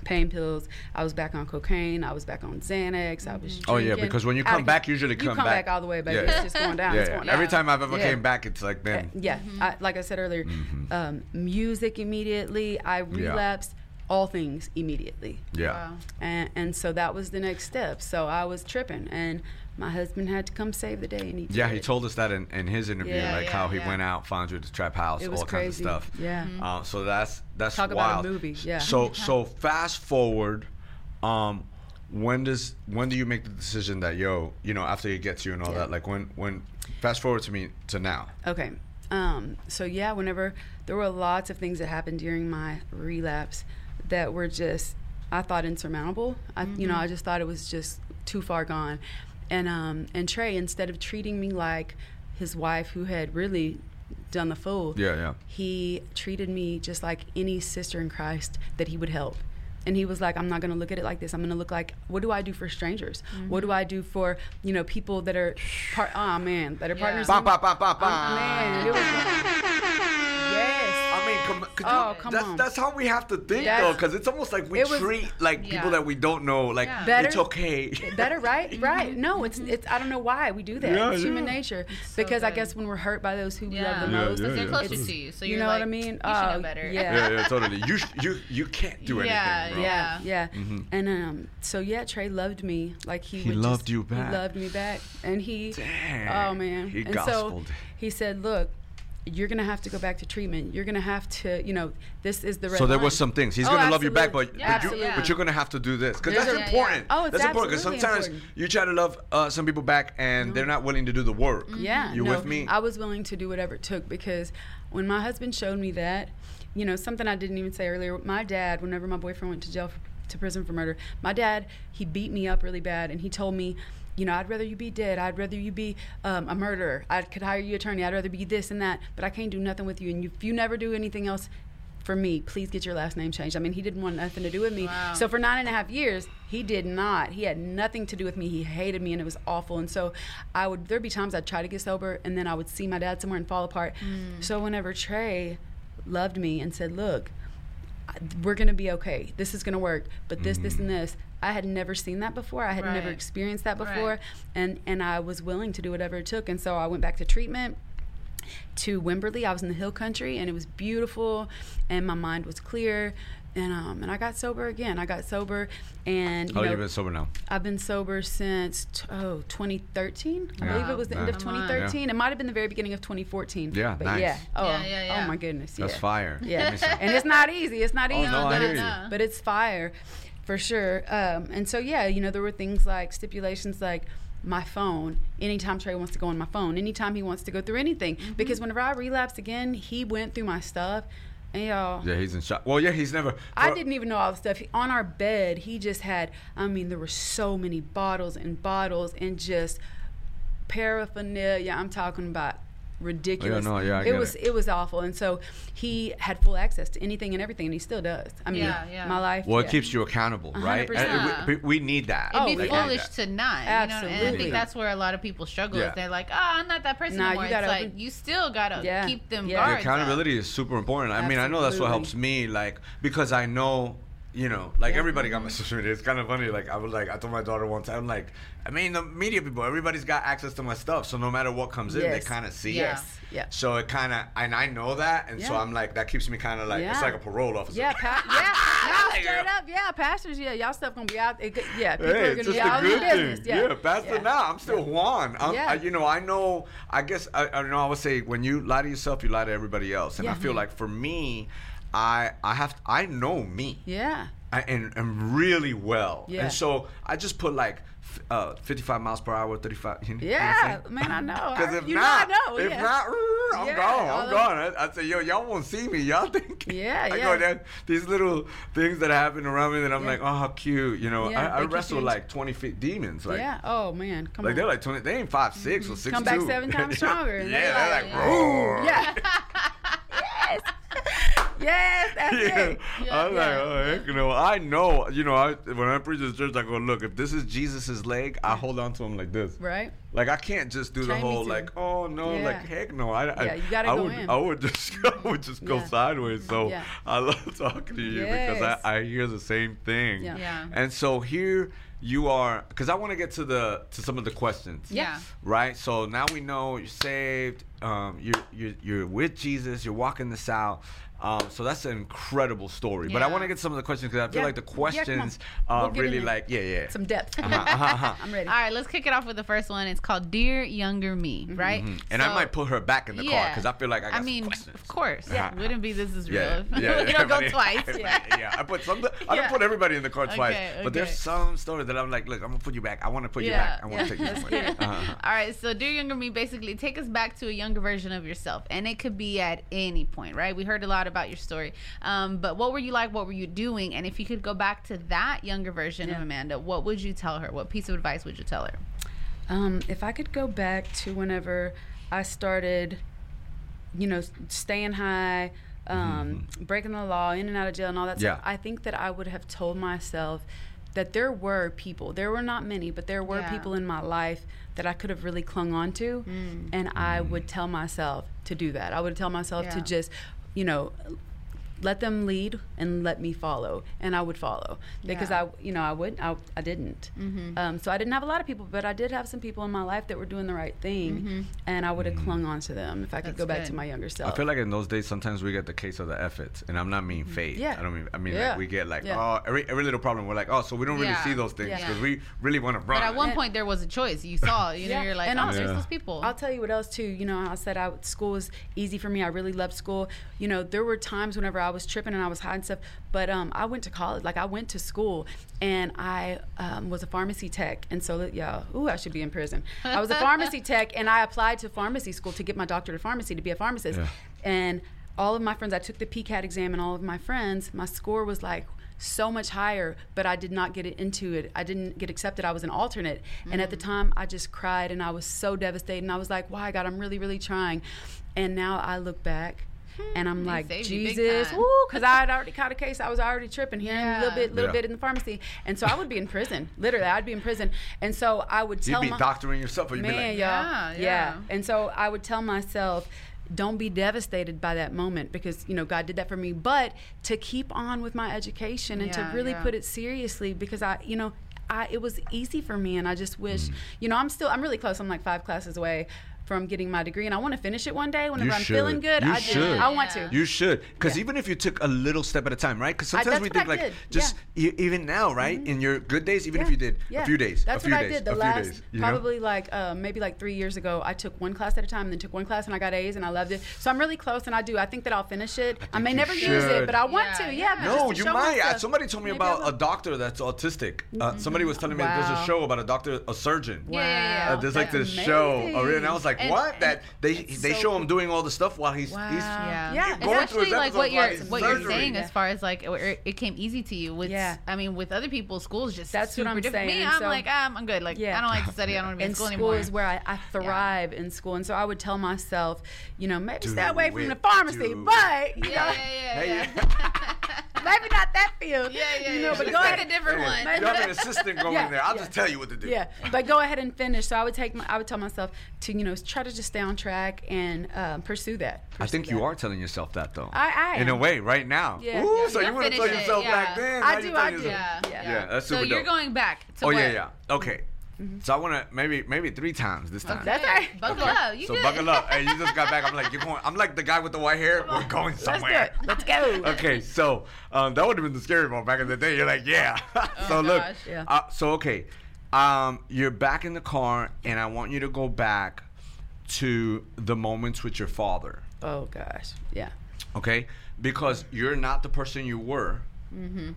pain pills. I was back on cocaine. I was back on Xanax. I was.
Oh, yeah, because when you come
of-
back, usually
you
come
come
back-
back all the way, baby.
Yeah.
It's just going down.
Yeah,
it's
yeah.
going down.
Every time I've ever
Yeah.
came back, it's like
Uh,
been.
yeah, I, like I said earlier,
Mm-hmm.
um, music immediately. I relapsed. All things immediately,
Yeah.
Wow.
and and so that was the next step. So I was tripping, and my husband had to come save the day, and he
Yeah, he told us that in, in his interview,
Yeah,
like
yeah,
how he
yeah.
went out, found you at the trap house,
It was
all
crazy.
kinds of stuff.
Yeah.
Uh, so that's that's
Talk about a
wild.
movie, yeah.
So so fast forward, um, when does when do you make the decision that yo, you know, after he gets you and all
Yeah.
that, like when when fast forward to me to now.
Okay. Um, so yeah, whenever there were lots of things that happened during my relapse that were just I thought insurmountable. I, you know, I just thought it was just too far gone. And um, and Trey, instead of treating me like his wife who had really done the fool,
Yeah, yeah.
he treated me just like any sister in Christ that he would help. And he was like, I'm not going to look at it like this. I'm going to look like, what do I do for strangers? What do I do for, you know, people that are, part, oh man, that are
Yeah.
partners?
Ba,
in-
ba, ba, ba, ba.
Oh, man, it was, yes.
I mean, come, could
Oh, come
that's,
on.
that's how we have to think
That's-
though, because it's almost like we
was-
treat like
Yeah.
people that we don't know, like
Yeah.
Better-
it's okay.
Better, right? Right. No, it's it's. I don't know why we do that.
Yeah,
it's human
yeah.
nature.
so
because I guess when we're hurt by those who we
Yeah.
love the
Yeah,
most,
yeah,
They're
yeah.
closer to you, so
you
you're
know
like,
what I mean?
You should
Oh,
know better.
yeah.
yeah, yeah, totally. You sh- you you can't do anything.
Yeah,
bro.
yeah, yeah. And um, so yeah, Trey loved me like he.
He loved
just-
you back.
He loved me back, and he.
Dang.
Oh man.
He
and
gospeled.
so he said, "Look, you're gonna have to go back to treatment. You're gonna have to, you know, this is the
So there
line.
was some things. He's
Oh,
gonna love you back, but.
Yeah,
but, you,
absolutely.
but you're gonna have to do this because that's
a-
important.
yeah. Oh, it's
that's important because sometimes
important.
you try to love uh, some people back and they're not willing to do the work.
Yeah.
You
no,
with me?
I was willing to do whatever it took because when my husband showed me that, you know, something I didn't even say earlier, my dad, whenever my boyfriend went to jail for, to prison for murder, my dad, he beat me up really bad and he told me, you know, I'd rather you be dead. I'd rather you be um, a murderer. I could hire you attorney. I'd rather be this and that, but I can't do nothing with you. And if you never do anything else for me, please get your last name changed. I mean, he didn't want nothing to do with me.
Wow.
So for nine and a half years, he did not. He had nothing to do with me. He hated me, and it was awful. And so I would there'd be times I'd try to get sober, and then I would see my dad somewhere and fall apart.
Mm.
So whenever Trey loved me and said, "Look, we're gonna be okay. This is gonna work. But this, this, and this." I had never seen that before. I had never experienced that before,
Right.
and and I was willing to do whatever it took. And so I went back to treatment to Wimberley. I was in the hill country and it was beautiful and my mind was clear. And um and I got sober again. I got sober and Oh, you
How long
know,
you been sober now?
I've been sober since t- oh 2013. I
Yeah.
believe it was the end of
Nice.
Come on.
2013. It might have been the very beginning of 2014.
Yeah,
but
nice.
yeah. Oh,
Yeah, yeah, yeah.
oh my goodness.
That's
yeah.
fire.
Yeah,
Give me some.
and it's not easy. It's not
Oh,
easy,
no, I
but,
hear
it's,
you.
but it's fire, for sure. Um, and so yeah, you know, there were things like stipulations like my phone. Anytime Trey wants to go on my phone, anytime he wants to go through anything,
Mm-hmm.
because whenever I relapsed again, he went through my stuff, and y'all.
Yeah, he's in shock. Well, yeah, he's never.
I didn't even know all the stuff. He, on our bed, he just had, I mean, there were so many bottles and bottles and just paraphernalia. I'm talking about ridiculous.
no, yeah, I
it was
it.
was awful. And so he had full access to anything and everything and he still does. I mean,
Yeah, yeah.
my life.
Well, it
yeah.
keeps you accountable, right?
100%.
And we, we need that.
Oh,
It'd be
we-
foolish to not. You know? And I think that's where a lot of people struggle.
Yeah.
Is they're like, oh, I'm not that person
Nah,
anymore.
you gotta
it's like you still gotta
Yeah.
keep them
Yeah.
The
guards. up.
accountability is super important. I mean, I know that's what helps me, like, because I know, you know, like
Yeah.
everybody got my social media. It's kind of funny. Like, I was like, I told my daughter one time, I'm like, I mean, the media people, everybody's got access to my stuff. So no matter what comes in, they kind of see
Yeah.
it.
Yes. Yeah.
So it kind of, and I know that, and so I'm like, that keeps me kind of like, it's like a parole officer.
Yeah, pa- yeah, straight up, yeah, pastors, yeah, y'all stuff gonna be out. It, yeah, people
Hey,
are gonna be out in
good
business.
thing.
Yeah,
Pastor
yeah.
now. I'm still Juan. I'm,
Yeah.
I, you know, I know. I guess I, I know. I would say when you lie to yourself, you lie to everybody else. And I feel like for me, I I have I know me.
Yeah,
I, and, and really well.
Yeah.
And so I just put like uh, 55 miles per hour, 35. You know,
yeah, man, I know.
Because if
you
not,
know, I know.
if
yeah.
not, I'm
Yeah,
gone. I'm gone. I, I say, yo, y'all won't see me. Y'all think.
Yeah,
I
yeah.
go down these little things that happen around me that I'm
Yeah.
like, oh, how cute. You know,
Yeah,
I, I wrestle
you
like 20 feet demons. Like,
yeah. Oh man, come
like
on.
they're like 20. They ain't five six or six
Come back seven times stronger.
yeah, They're
like,
like, roar.
yeah. Yes. Yes, that's
yeah.
it.
I was
yeah,
like, oh, heck no. I know, you know, I, when I preach at church, I go, look, if this is Jesus's leg, I hold on to him like this.
Right.
Like I can't just do the whole
to.
like, oh no,
Yeah.
like heck no. I, I,
Yeah, you gotta
I
go
would,
in.
I would just, I would just go
Yeah.
sideways. So
Yeah.
I love talking to you because I, I hear the same thing.
Yeah.
Yeah.
And so here you are, because I want to get to the to some of the questions.
Yeah.
Right. So now we know you're saved. Um, you're you're you're with Jesus. You're walking this out. Um, so that's an incredible story. But I want to get some of the questions because I feel
Yeah.
like the
Yeah,
questions uh,
We'll
really like yeah yeah.
Some depth.
Uh-huh, uh-huh, uh-huh.
I'm ready.
All right, let's kick it off with the first one. It's called Dear Younger Me, right?
Mhm. And I might put her back in the car because I feel like I got
I
some
mean,
questions.
of course.
Yeah.
Wouldn't be this is real.
Yeah,
if
yeah,
we don't go
yeah.
twice.
yeah, yeah. I put some. I
Yeah.
don't put everybody in the car twice,
Okay,
but there's some stories that I'm like, look, I'm gonna put you back. I want to put you back. I want to
yeah.
take you
Let's
back.
get it.
Uh-huh.
All right, so dear younger me, basically take us back to a younger version of yourself, and it could be at any point, right? We heard a lot about your story, um, but what were you like? What were you doing? And if you could go back to that younger version of Amanda, what would you tell her? What piece of advice would you tell her?
Um, if I could go back to whenever I started, you know, staying high, um, breaking the law, in and out of jail, and all that stuff, I think that I would have told myself that there were people, there were not many, but there were
Yeah.
people in my life that I could have really clung on to. And I would tell myself to do that. I would tell myself
Yeah.
to just, you know, let them lead and let me follow and i would follow because
Yeah.
i you know i would i, I didn't um, so i didn't have a lot of people but i did have some people in my life that were doing the right thing and i would have clung on to them if i could
That's
go back
good.
to my younger self
I feel like in those days, sometimes we get the case of the efforts, and I'm not mean faith.
Mm-hmm. Yeah.
I don't mean. I mean
Yeah.
like we get like
Yeah.
oh every every little problem. We're like oh so we don't really
Yeah.
see those things
Yeah.
because we really want to run.
But at one
And-
point, there was a choice. You saw, you know,
Yeah.
you're like,
And
oh,
also-
there's
Yeah.
those people.
I'll tell you what else too. You know, I said I, school was easy for me. I really loved school. You know, there were times whenever I was tripping and I was high and stuff. But um, I went to college. Like I went to school, and I um, was a pharmacy tech. And so yeah, ooh, I should be in prison. I was a pharmacy tech, and I applied to pharmacy school to get my doctorate of pharmacy to be a pharmacist.
Yeah.
And all of my friends, I took the PCAT exam, and all of my friends, my score was like so much higher, but I did not get it into it. I didn't get accepted. I was an alternate. And at the time, I just cried and I was so devastated. And I was like, why, God, I'm really, really trying. And now I look back. And I'm
They
like,
saved you big
Jesus, because I had already caught a case. I was already tripping here and a little bit, little
Yeah.
bit in the pharmacy, and so I would be in prison. Literally, I'd be in prison, and so I would
You'd
tell
be
my
doctoring yourself, or you'd
man,
be like.
Yeah,
Yeah,
yeah.
And so I would tell myself, don't be devastated by that moment because you know God did that for me, but to keep on with my education and
Yeah,
to really
yeah.
put it seriously because I, you know, I it was easy for me and I just wish,
Mm.
you know, I'm still I'm really close. I'm like five classes away from getting my degree and I want to finish it one day whenever
You
I'm feeling good.
You
I just
should.
I want to.
You should, because
Yeah.
even if you took a little step at a time, right? Because sometimes
that's
we think
I
like
did,
just e- even now, right? In your good days, even if you did
Yeah.
a few days,
That's
a few
what
days,
I did. The last
days, you know?
probably like uh, maybe like three years ago, I took one class at a time, and then took one class, and I got A's, and I loved it. So I'm really close, and I do. I think that I'll finish it. I,
think
may
you
never use it, but I want
Yeah,
to.
yeah.
Yeah.
No, you might. Somebody told me about a doctor that's autistic. Uh, somebody was telling me there's a show about a doctor, a surgeon.
Yeah, yeah, yeah.
Uh, there's like this show,
amazing.
uh, and I was like,
And-
"What?"
and
That they they
so
show him doing all the stuff while he's
Wow.
he's
Yeah,
Yeah.
Going through his
especially like what you're
while he's
what you're saying
Yeah.
as far as like it, it came easy to you. With
Yeah.
I mean, with other people, school's just
That's what I'm
different. Me,
saying,
I'm
so-
like um, I'm good. Like
Yeah.
I don't like to study. I don't want to be in
and
school,
school,
anymore.
is where I, I thrive in school, and so I would tell myself, you know, maybe
Do
stay away from the pharmacy, but
yeah, yeah, yeah, yeah.
maybe not that field.
Yeah, yeah,
You know,
yeah.
but
Just
go
pick
ahead.
a different one.
You have an assistant going
Yeah,
there. I'll
yeah.
just tell you what to do.
Yeah, but go ahead and finish. So I would take my, I would tell myself to, you know, try to just stay on track and um, pursue that.
I
Pursue
think you are telling yourself that though.
I- I
in a way, right now.
Yeah.
Ooh,
Yeah,
so you
you'll
would have
finish
told
it,
yourself
yeah.
back then.
I
now
do, I do.
yourself-
Yeah,
Yeah.
Yeah, that's
So
super
you're going back to
Oh
what?
yeah, yeah. Okay. So I want to maybe maybe three times this time.
Okay.
That's all right.
Buckle
Okay.
up. You
so
good.
buckle up. Hey, you just got back. I'm like, you're going. I'm like the guy with the white hair. We're going
Let's
somewhere.
do it. Let's go.
okay, so um, that would have been the scary part back in the day. You're like, yeah. so
Oh,
look,
yeah.
uh, so okay, um, you're back in the car, and I want you to go back to the moments with your father.
Oh gosh, yeah.
okay? Because you're not the person you were.
Mm-hmm.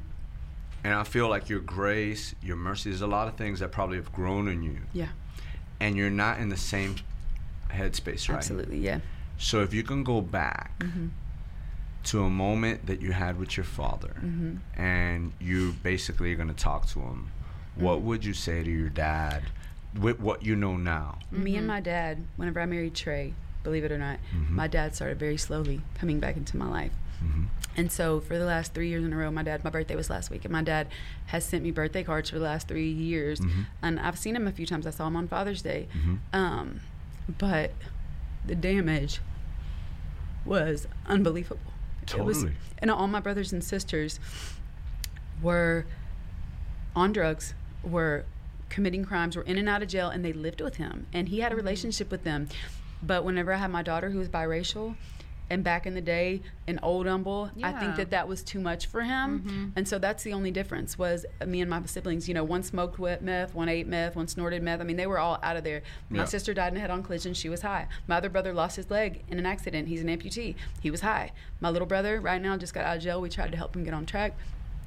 And I feel like your grace, your mercy, there's a lot of things that probably have grown in you.
Yeah.
And you're not in the same headspace, right?
Absolutely, yeah.
So if you can go back
Mm-hmm.
to a moment that you had with your father
Mm-hmm.
and you basically are going to talk to him, what
Mm-hmm.
would you say to your dad with what you know now?
Me and my dad, whenever I married Trey, believe it or not,
Mm-hmm.
my dad started very slowly coming back into my life.
Mm-hmm.
And so for the last three years in a row, my dad, my birthday was last week, and my dad has sent me birthday cards for the last three years.
Mhm.
And I've seen him a few times. I saw him on Father's Day.
Mhm.
Um, but the damage was unbelievable. It was,
Totally.
and all my brothers and sisters were on drugs, were committing crimes, were in and out of jail, and they lived with him. And he had a relationship with them. But whenever I had my daughter who was biracial, and back in the day, in old Humble, I think that that was too much for him. And so that's the only difference was uh, me and my siblings. You know, one smoked meth, one ate meth, one snorted meth. I mean, they were all out of there. My
Yeah.
sister died in a head-on collision. She was high. My other brother lost his leg in an accident. He's an amputee. He was high. My little brother right now just got out of jail. We tried to help him get on track.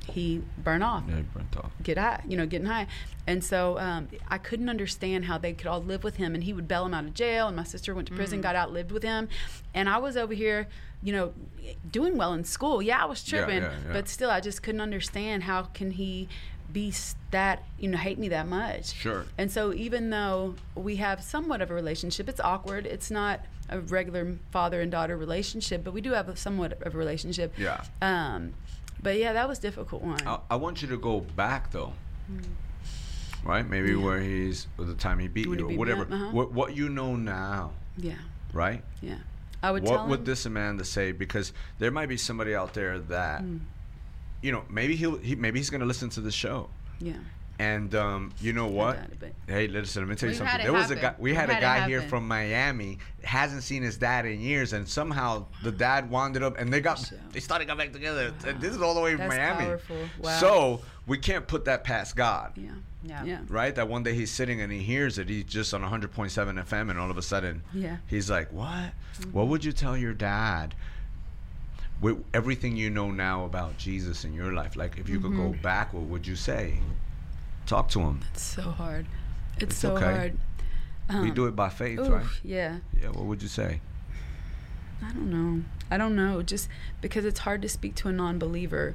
He burned off
Yeah, he burnt off.
get high, you know, getting high. And so um, I couldn't understand how they could all live with him. And he would bail him out of jail. And my sister went to prison, got out, lived with him. And I was over here, you know, doing well in school. Yeah, I was tripping,
yeah, yeah.
but still, I just couldn't understand how can he be that, you know, hate me that much.
Sure.
And so even though we have somewhat of a relationship, it's awkward. It's not a regular father and daughter relationship, but we do have a somewhat of a relationship.
Yeah.
Um, but yeah, that was a difficult one.
I, I want you to go back though. Right? Maybe.
Yeah.
where he's or the time he beat
When
you or
beat me
whatever.
uh-huh.
What what you know now,
yeah.
right?
Yeah. I would tell
you.
what would
this Amanda say? Because there might be somebody out there that,
Hmm.
you know, maybe he'll he, maybe he's gonna listen to the show,
Yeah.
And um, you know what?
doubt it, but-
Hey, listen, let me tell you
We've
something. There was a guy. We
We've
had a guy here from Miami. Hasn't seen his dad in years, and somehow the dad wound up, and they got
Show.
they started coming back together. And this is all the way from Miami.
Wow.
So we can't put that past God
Yeah.
Yeah.
Yeah.
right? That one day he's sitting and he hears it. He's just on 100.7 FM, and all of a sudden,
Yeah.
he's like, "What? What would you tell your dad?" With everything you know now about Jesus in your life, like if you could go back, what would you say? Talk to him.
It's so hard. It's,
It's
so
okay.
hard.
we
Um,
do it by faith,
oof,
right?
Yeah.
Yeah. What would you say?
I don't know. I don't know. Just because it's hard to speak to a non-believer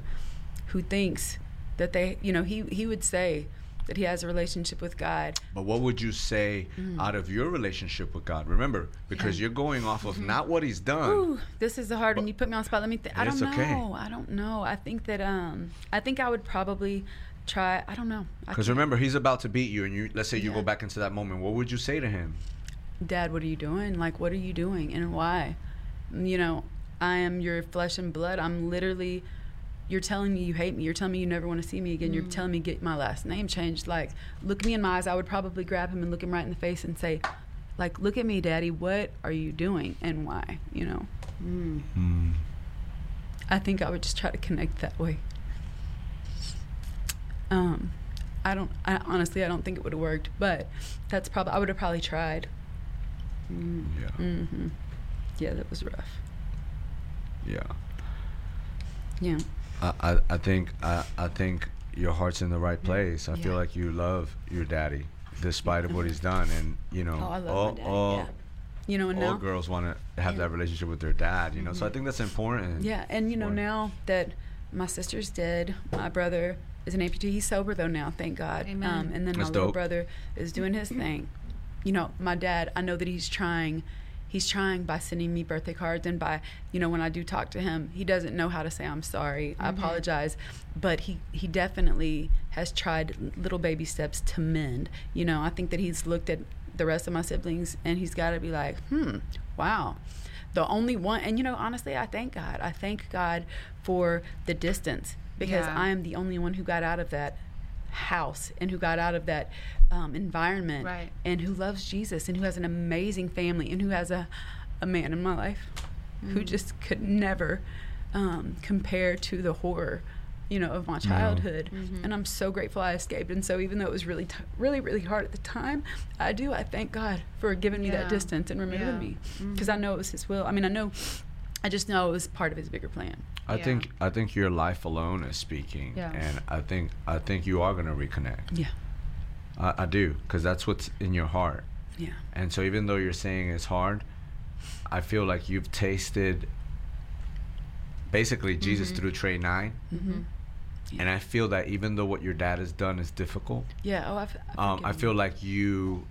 who thinks that they, you know, he he would say that he has a relationship with God.
But what would you say
Mm.
out of your relationship with God? Remember, because you're going off of not what He's done.
Mm-hmm. Ooh, this is the hard one. You put me on spot. Let me. Th- I don't know.
okay.
I don't know. I think that um, I think I would probably try. I don't know.
Because remember, He's about to beat you, and you. Let's say you go back into that moment. What would you say to Him?
Dad, what are you doing? Like, what are you doing and why? You know, I am your flesh and blood. I'm literally, you're telling me you hate me. You're telling me you never want to see me again. You're telling me get my last name changed. Like, look me in my eyes. I would probably grab him and look him right in the face and say, like, look at me, Daddy. What are you doing and why? You know,
Hmm.
I think I would just try to connect that way. Um, I don't. I honestly, I don't think it would have worked, but that's probably. I would have probably tried.
Yeah.
hmm Yeah, that was rough.
Yeah.
Yeah.
I, I, I think I, I think your heart's in the right place. I feel
Yeah.
like you love your daddy, despite of what he's done, and you know,
Oh, I love
all,
my daddy.
all,
yeah. You know, and
all
now.
girls want to have
Yeah.
that relationship with their dad. You know, so I think that's important.
Yeah, and you know now that my sister's dead, my brother is an amputee. He's sober though now, thank God.
Amen.
Um, and then my
That's
little brother is doing his thing. You know, my dad. I know that he's trying. He's trying by sending me birthday cards and by you know when I do talk to him, he doesn't know how to say I'm sorry. I apologize, but he he definitely has tried little baby steps to mend. You know, I think that he's looked at the rest of my siblings and he's got to be like, hmm, wow the only one and you know honestly i thank god i thank god for the distance because
Yeah.
i am the only one who got out of that house and who got out of that um, environment
Right.
and who loves jesus and who has an amazing family and who has a, a man in my life who just could never um, compare to the horror you know of my childhood and i'm so grateful i escaped and so even though it was really t- really really hard at the time i do i thank god for giving me
Yeah.
that distance and removing
Yeah.
me because I know it was His will. I mean, I know, I just know it was part of His bigger plan.
I
Yeah.
think I think your life alone is speaking,
Yeah.
and I think I think you are gonna reconnect.
Yeah,
I, I do, because that's what's in your heart.
yeah,
And so even though you're saying it's hard, I feel like you've tasted basically Jesus through Trey 9
Mhm.
And I feel that even though what your dad has done is difficult,
yeah. Oh, I've, I've
um, I feel
him.
like you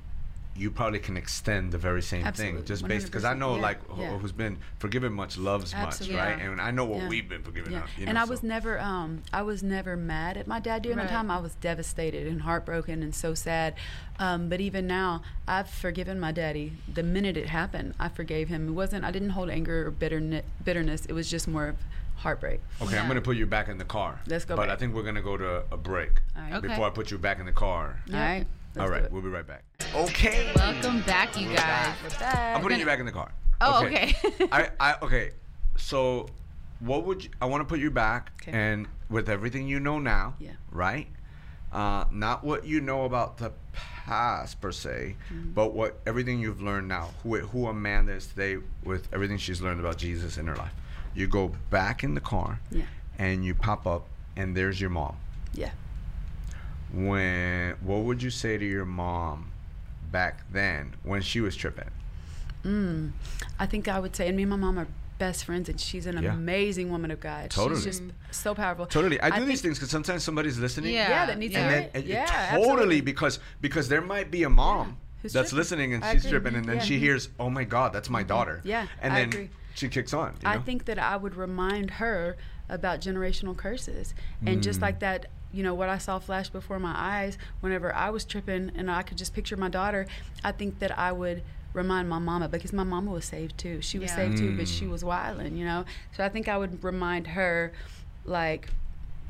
you probably can extend the very same
Absolutely,
thing just based because I know
yeah,
like who-
yeah.
who's been forgiven much loves
Absolutely.
much, right?
Yeah.
And I know what
Yeah.
we've been forgiven.
Yeah.
of, you
and
know,
I was
so.
never um I was never mad at my dad during
Right.
that time. I was devastated and heartbroken and so sad. Um, but even now, I've forgiven my daddy. The minute it happened, I forgave him. It wasn't I didn't hold anger or bitterness bitterness. It was just more of heartbreak.
Okay, I'm gonna put you back in the car.
Let's go
But
back.
I think we're gonna go to a break
All right.
Okay.
before I put you back in the car.
All right. Let's
All
do
right,
it.
we'll be right back. Okay.
Welcome back, you guys.
We're back.
I'm putting you back in the car.
Oh, okay.
I, I okay. So, what would you? I want to put you back,
Okay.
and with everything you know now,
Yeah.
right? Uh, not what you know about the past per se,
Mm-hmm.
but what everything you've learned now. Who who Amanda is today with everything she's learned about Jesus in her life. You go back in the car,
Yeah.
and you pop up, and there's your mom.
Yeah.
When what would you say to your mom back then when she was tripping?
Mm. I think I would say, and me and my mom are best friends, and she's an
Yeah.
amazing woman of God.
Totally.
She's just so powerful.
Totally. I do these things because sometimes somebody's listening.
Yeah.
Yeah, that needs
Yeah.
to
and
hear
then
it.
and
yeah,
totally
absolutely.
because because there might be a mom
Who's
that's
tripping.
listening and
I
she's
agree.
tripping and then
Yeah.
she hears oh my god that's my daughter
Yeah,
and
I
then
agree.
she kicks on you
I think that I would remind her about generational curses. And
Mm.
just like that, you know, what I saw flash before my eyes whenever I was tripping and I could just picture my daughter, I think that I would remind my mama because my mama was saved too. She was
Yeah.
saved too, but she
Mm.
was wilding, you know? So I think I would remind her, like,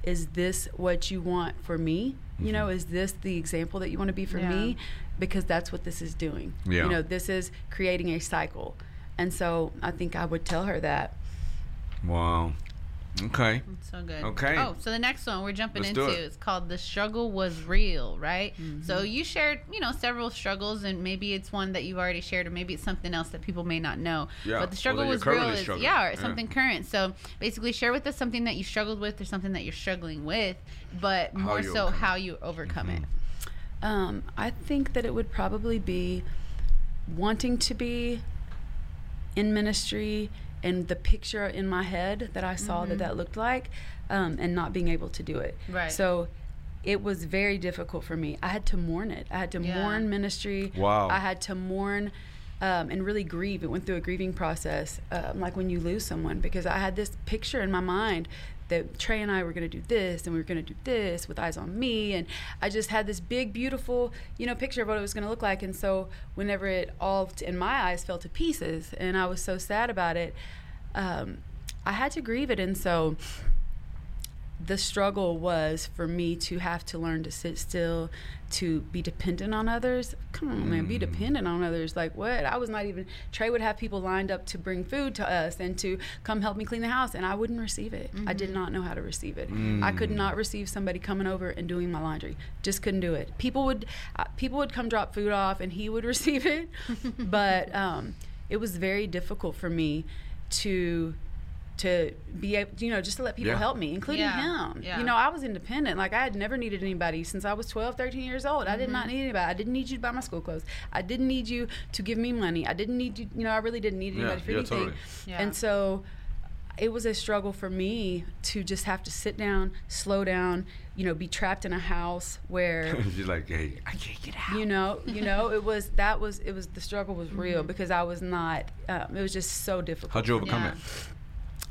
is this what you want for me? You know,
Mm-hmm.
is this the example that you want to be for
Yeah.
me? Because that's what this is doing.
Yeah.
You know, this is creating a cycle. And so I think I would tell her that.
wow okay
So good.
Okay.
Oh, so the next one we're jumping
Let's
into
it.
is called "The Struggle Was Real," right?
Mm-hmm.
So you shared, you know, several struggles, and maybe it's one that you've already shared, or maybe it's something else that people may not know.
Yeah,
But the
or
struggle
that you're
was real is
struggling.
yeah, or
Yeah.
something current. So basically, share with us something that you struggled with, or something that you're struggling with, but
How
more so
overcome
how you overcome it.
Um, I think that it would probably be wanting to be in ministry and the picture in my head that I saw that that looked like, um, and not being able to do it.
Right.
So it was very difficult for me. I had to mourn it. I had to
Yeah.
mourn ministry.
Wow.
I had to mourn um, and really grieve. It went through a grieving process, um, like when you lose someone, because I had this picture in my mind that Trey and I were going to do this and we were going to do this with eyes on me. And I just had this big, beautiful, you know, picture of what it was going to look like. And so whenever it all, in my eyes, fell to pieces and I was so sad about it, um, I had to grieve it. And so the struggle was for me to have to learn to sit still, to be dependent on others. Come on, man, be
Mm.
dependent on others. Like what? I was not even. Trey would have people lined up to bring food to us and to come help me clean the house, and I wouldn't receive it. I did not know how to receive it. I could
Mm.
not receive somebody coming over and doing my laundry. Just couldn't do it. People would, uh, people would come drop food off, and he would receive it, but um, it was very difficult for me to to be able, you know, just to let people
Yeah.
help me, including
Yeah,
him.
yeah.
You know, I was independent. Like I had never needed anybody since I was 12, 13 years old. I did not
Mm-hmm.
need anybody. I didn't need you to buy my school clothes. I didn't need you to give me money. I didn't need you, you know, I really didn't need
Yeah,
anybody for
yeah,
anything.
totally.
Yeah.
And so it was a struggle for me to just have to sit down, slow down, you know, be trapped in a house where
she's like hey I can't get out
you know you know it was that was it was the struggle was real because i was not um, it was just so difficult
how'd you overcome
Yeah.
it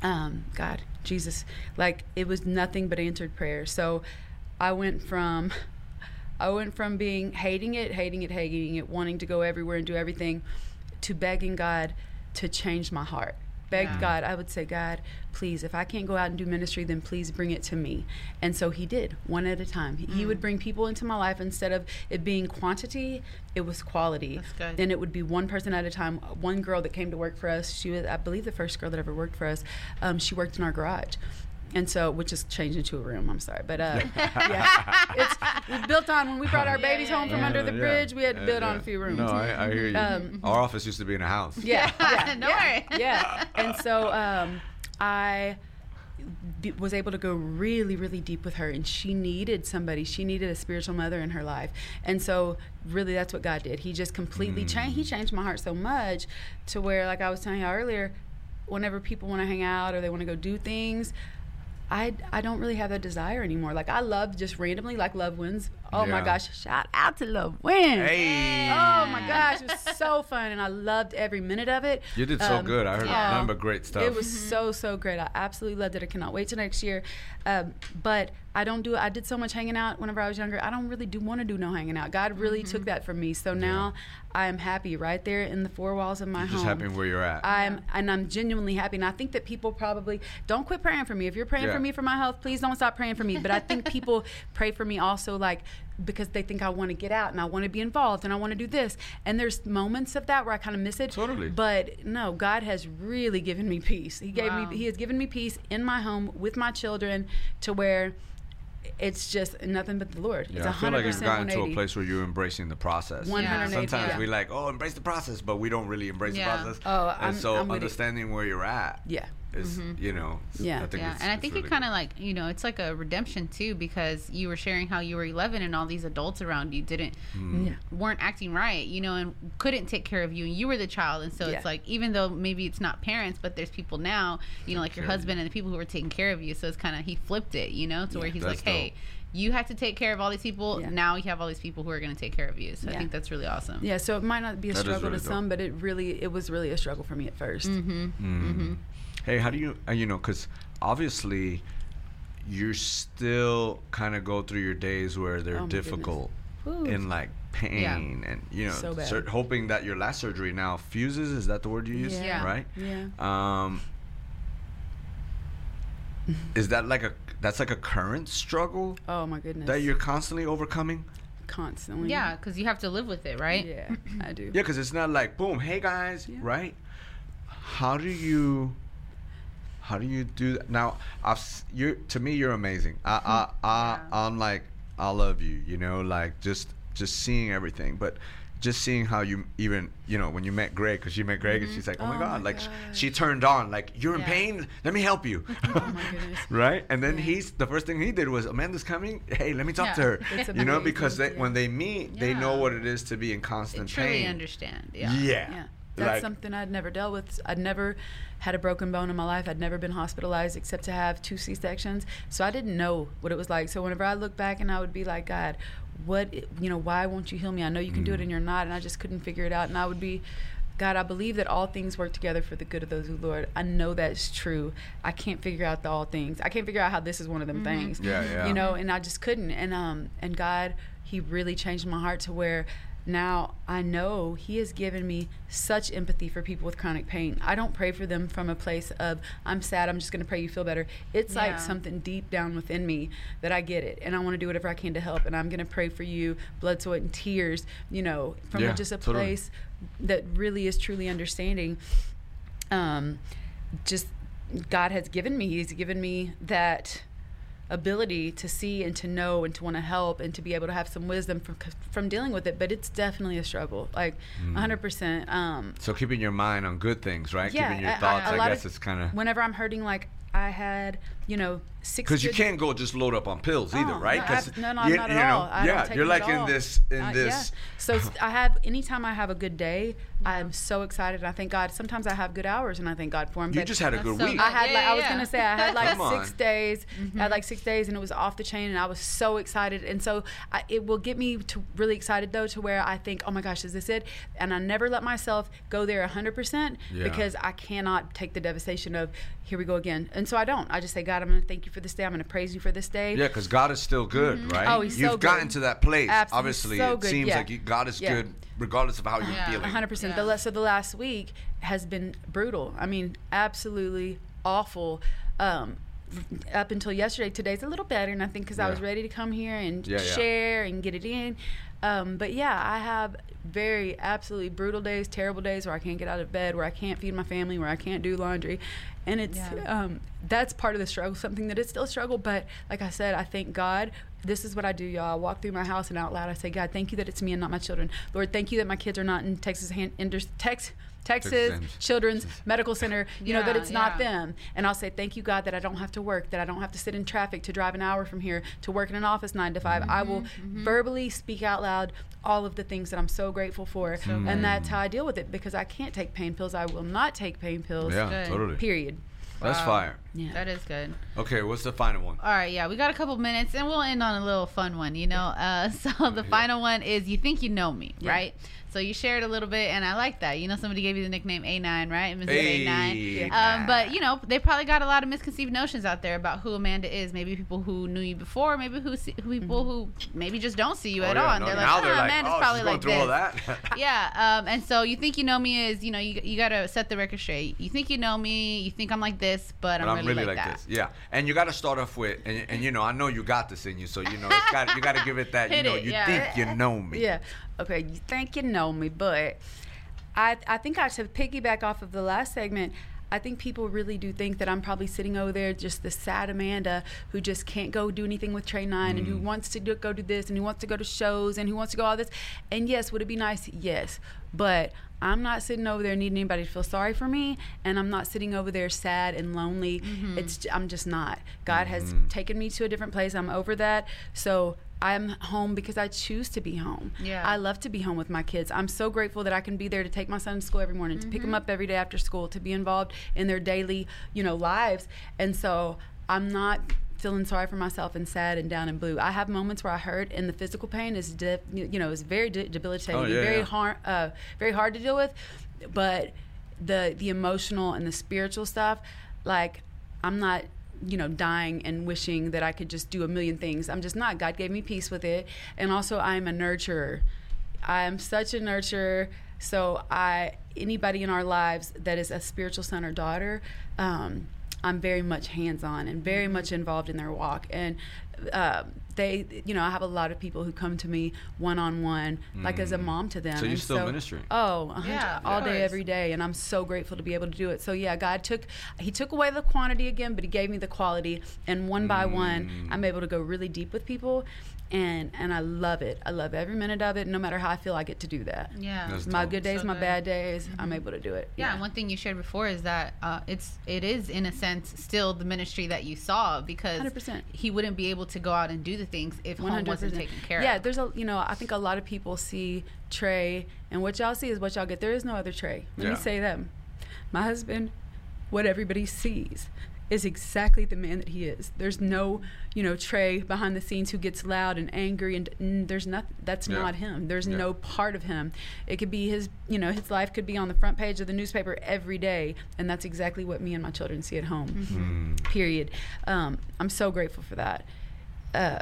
um, God, Jesus, like it was nothing but answered prayer. So I went from, I went from being hating it, hating it, hating it, wanting to go everywhere and do everything, to begging God to change my heart. Begged
Yeah.
God, I would say, God, please, if I can't go out and do ministry, then please bring it to me. And so He did, one at a time. He- He
Mm.
would bring people into my life instead of it being quantity, it was quality. Then it would be one person at a time. One girl that came to work for us, she was, I believe, the first girl that ever worked for us. Um, she worked in our garage. And so, which is changed into a room. I'm sorry, but uh, yeah, it's, it's built on. When we brought our
Yeah,
babies
yeah,
home from
yeah.
under the
Yeah,
bridge, we had to build on
yeah.
a few rooms.
no I, I hear you
Um,
our office used to be in a house
Yeah, yeah,
No
yeah,
worry.
yeah. And so um, I b- was able to go really, really deep with her, and she needed somebody. She needed a spiritual mother in her life, and so really, that's what God did. He just completely changed. He changed my heart so much to where, like I was telling you earlier, whenever people want to hang out or they want to go do things. I, I don't really have that desire anymore. Like I love just randomly like loved ones Oh my gosh! Shout out to Love Win.
Hey.
Oh my gosh, it was so fun, and I loved every minute of it.
You did so
Um,
good. I heard
yeah.
number but great stuff.
It was so so great. I absolutely loved it. I cannot wait till next year. Um, but I don't do. I did so much hanging out whenever I was younger. I don't really do want to do no hanging out. God really took mm-hmm. that from me. So now I am happy right there in the four walls of my
You're
home.
just happy where you're at.
I'm and I'm genuinely happy. And I think that people probably don't quit praying for me. If you're praying
Yeah.
for me for my health, please don't stop praying for me. But I think people pray for me also like because they think I want to get out and I want to be involved and I want to do this. And there's moments of that where I kind of miss it.
Totally.
But no, God has really given me peace. He gave
Wow.
me he has given me peace in my home with my children to where it's just nothing but the Lord.
yeah,
it's
I feel like
100%
you've gotten to a place where you're embracing the process.
180,
Sometimes
yeah.
we like, oh, embrace the process, but we don't really embrace
Yeah.
the process.
Oh,
and
I'm-
so
I'm
understanding where you're at
Yeah.
Is, you know,
Yeah.
I think
yeah,
it's,
and I think
really
it kind of like you know it's like a redemption too because you were sharing how you were 11 and all these adults around you didn't.
Yeah.
weren't acting right, you know, and couldn't take care of you, and you were the child, and so
Yeah.
it's like even though maybe it's not parents, but there's people now, you know, like your
care of
husband and the people who are taking care of you. So it's kind of he flipped it, you know, to where he's
That's
like, hey.
dope.
You have to take care of all these people.
Yeah.
Now you have all these people who are going to take care of you. So I think that's really awesome.
Yeah, so it might not be a
That is
struggle
really
to
dope.
some, but it really it was really a struggle for me at 1st
Mm-hmm.
Mm. Hey, how do you, uh, you know, because obviously you still kind of go through your days where they're
Oh,
difficult
Whew.
in like pain and, you know,
So bad.
hoping that your last surgery now fuses. Is that the word you use?
Yeah.
Yeah.
Right?
Yeah.
Um, is that like a, that's like a current struggle
Oh my goodness.
that you're constantly overcoming?
constantly.
Yeah, because you have to live with it, right?
Yeah, I do.
Yeah, because it's not like boom, hey guys,
Yeah.
right? How do you, how do you do that? Now, I've you to me, you're amazing. I, I, mm-hmm. I,
Yeah.
I'm like, I love you. You know, like just, just seeing everything, but just seeing how you even, you know, when you met Greg, because you met Greg, and she's mm-hmm. like, oh, my
Oh
god,
my
like
gosh.
she turned on, like you're in pain. Let me help you.
Oh goodness.
right? And then
Yeah.
he's the first thing he did was Amanda's coming. Hey, let me talk
Yeah.
to her. You know, because they,
yeah.
when they meet, they know what it is to be in
They
constant
truly
pain.
understand. Yeah.
Yeah.
Yeah. That's
Like-
something I'd never dealt with. I'd never had a broken bone in my life. I'd never been hospitalized except to have two C sections. So I didn't know what it was like. So whenever I look back and I would be like, God, what, you know, why won't you heal me? I know you can do
Mm.
it and you're not. And I just couldn't figure it out. And I would be, God, I believe that all things work together for the good of those who Lord. I know that's true. I can't figure out the all things. I can't figure out how this is one of them things.
Yeah, yeah.
You know, and I just couldn't. And um, and God, He really changed my heart to where now I know He has given me such empathy for people with chronic pain. I don't pray for them from a place of I'm sad. I'm just going to pray you feel better. It's
Yeah.
like something deep down within me that I get it, and I want to do whatever I can to help. And I'm going to pray for you, blood, sweat, and tears. You know, from
Yeah,
just a
totally.
place that really is truly understanding. Um, just God has given me. He's given me that ability to see and to know and to want to help and to be able to have some wisdom from from dealing with it. But it's definitely a struggle, like
Mm.
100%. Um,
So keeping your mind on good things, right?
Yeah,
keeping your
I-
thoughts.
a
I,
lot
guess
of-
it's kind of
whenever I'm hurting, like I had, you know, six.
because you can't go just load up on pills either,
Oh,
right?
no,
'Cause
ab- no, no,
you,
not at
you know,
all. I
yeah, you're like in
all.
this in
Uh,
this.
Yeah. So s- I have anytime I have a good day, I'm so excited. I thank God. Sometimes I have good hours, and I thank God for them.
You just had a good
so
week.
I had
Yeah,
like I was gonna say I had like
Come
six
on.
days. I had like six days, and it was off the chain, and I was so excited. And so I, it will get me to really excited though, to where I think, oh my gosh, is this it? And I never let myself go there hundred percent
Yeah.
because I cannot take the devastation of here we go again. And so I don't. I just say, God, I'm gonna thank you for this day. I'm gonna praise you for this day.
Yeah, because God is still good, right?
Oh, he's
You've
so
gotten
good.
to that place.
Absolutely,
Obviously,
so
it
good,
seems
yeah.
like you, God is
Yeah.
good regardless of how you're
Yeah.
feeling.
100%. The
Yeah.
le- so the last week has been brutal. I mean, absolutely awful. Um, up until yesterday, today's a little better, and I think because I was ready to come here and
Yeah, yeah.
share and get it in. Um, but yeah, I have very absolutely brutal days, terrible days where I can't get out of bed, where I can't feed my family, where I can't do laundry, and it's
Yeah.
um, that's part of the struggle. Something that is still a struggle, but like I said, I thank God. This is what I do, y'all. I walk through my house and out loud I say, God, thank you that it's me and not my children. Lord, thank you that my kids are not in Texas hand, Tex, Texas
Texas.
Children's Medical Center. You know that
Yeah,
it's not
yeah.
them. And I'll say, thank you, God, that I don't have to work, that I don't have to sit in traffic to drive an hour from here to work in an office nine to 5 I will mm-hmm, mm-hmm. verbally speak out loud all of the things that I'm so grateful for, mm-hmm. and that's how I deal with it because I can't take pain pills. I will not take pain pills.
Yeah,
Good.
totally.
Period.
That's fire.
Yeah.
That is good.
Okay, what's the final one?
All right, yeah, we got a couple minutes, and we'll end on a little fun one. You know, uh, so the final one is you think you know me,
Yeah.
right? So you shared a little bit, and I like that. You know, somebody gave you the nickname A9, right? Mrs.
Hey,
A9.
Yeah.
Um, but you know, they probably got a lot of misconceived notions out there about who Amanda is. Maybe people who knew you before, maybe who see, who people who maybe just don't see you
Oh,
at
yeah,
all. And
no,
they're
now
like,
they're
oh,
like,
Amanda's
oh,
probably like this.
all that.
yeah, um, and so you think you know me is, you know, you, you gotta set the record straight. You think you know me, you think I'm like this, but,
But
I'm, really, like, that.
this. Yeah, and you got to start off with, and, and you know, I know you got this in you, so you know, it's got you got to give it that. You know,
it,
you
yeah.
think you know me.
Yeah. Okay. You think you know me, but I I think I should piggyback off of the last segment. I think people really do think that I'm probably sitting over there, just the sad Amanda who just can't go do anything with Trey Nine and who mm. wants to do, go do this and who wants to go to shows and who wants to go all this. And yes, would it be nice? Yes. But I'm not sitting over there needing anybody to feel sorry for me, and I'm not sitting over there sad and lonely. Mm-hmm. It's I'm just not. God has mm-hmm. taken me to a different place. I'm over that. So I'm home because I choose to be home.
Yeah.
I love to be home with my kids. I'm so grateful that I can be there to take my son to school every morning, to pick him up every day after school, to be involved in their daily, you know, lives. And so I'm not feeling sorry for myself and sad and down and blue. I have moments where I hurt and the physical pain is, de- you know, is very de- debilitating,
Oh, yeah,
very
yeah.
hard, uh, very hard to deal with. But the the emotional and the spiritual stuff, like I'm not you know dying and wishing that I could just do a million things. I'm just not. God gave me peace with it, and also I'm a nurturer. I am such a nurturer. So I anybody in our lives that is a spiritual son or daughter, um, I'm very much hands on and very much involved in their walk. And uh, they, you know, I have a lot of people who come to me one on one, like as a mom to them.
So you're
And
still ministering?
Oh,
Yeah,
all day, every day, and I'm so grateful to be able to do it. So yeah, God took He took away the quantity again, but He gave me the quality, and one by one,
Mm.
I'm able to go really deep with people, and and I love it. I love every minute of it. No matter how I feel, I get to do that.
Yeah.
That's
My
dope.
good days,
So
my
good.
bad days, I'm able to do it.
Yeah, and one thing you shared before is that uh, it's it is in a sense still the ministry that you saw because
100%.
he wouldn't be able to go out and do the things if home wasn't taken care
yeah,
of.
Yeah, there's a you know I think a lot of people see Trey, and what y'all see is what y'all get. There is no other Trey. Let
Yeah.
me say that. My husband, what everybody sees, is exactly the man that he is. There's no you know Trey behind the scenes who gets loud and angry, and, and there's nothing. That's
Yeah.
not him. There's
Yeah.
no part of him. It could be his you know his life could be on the front page of the newspaper every day, and that's exactly what me and my children see at home
Mm-hmm.
period. Um, I'm so grateful for that. Uh,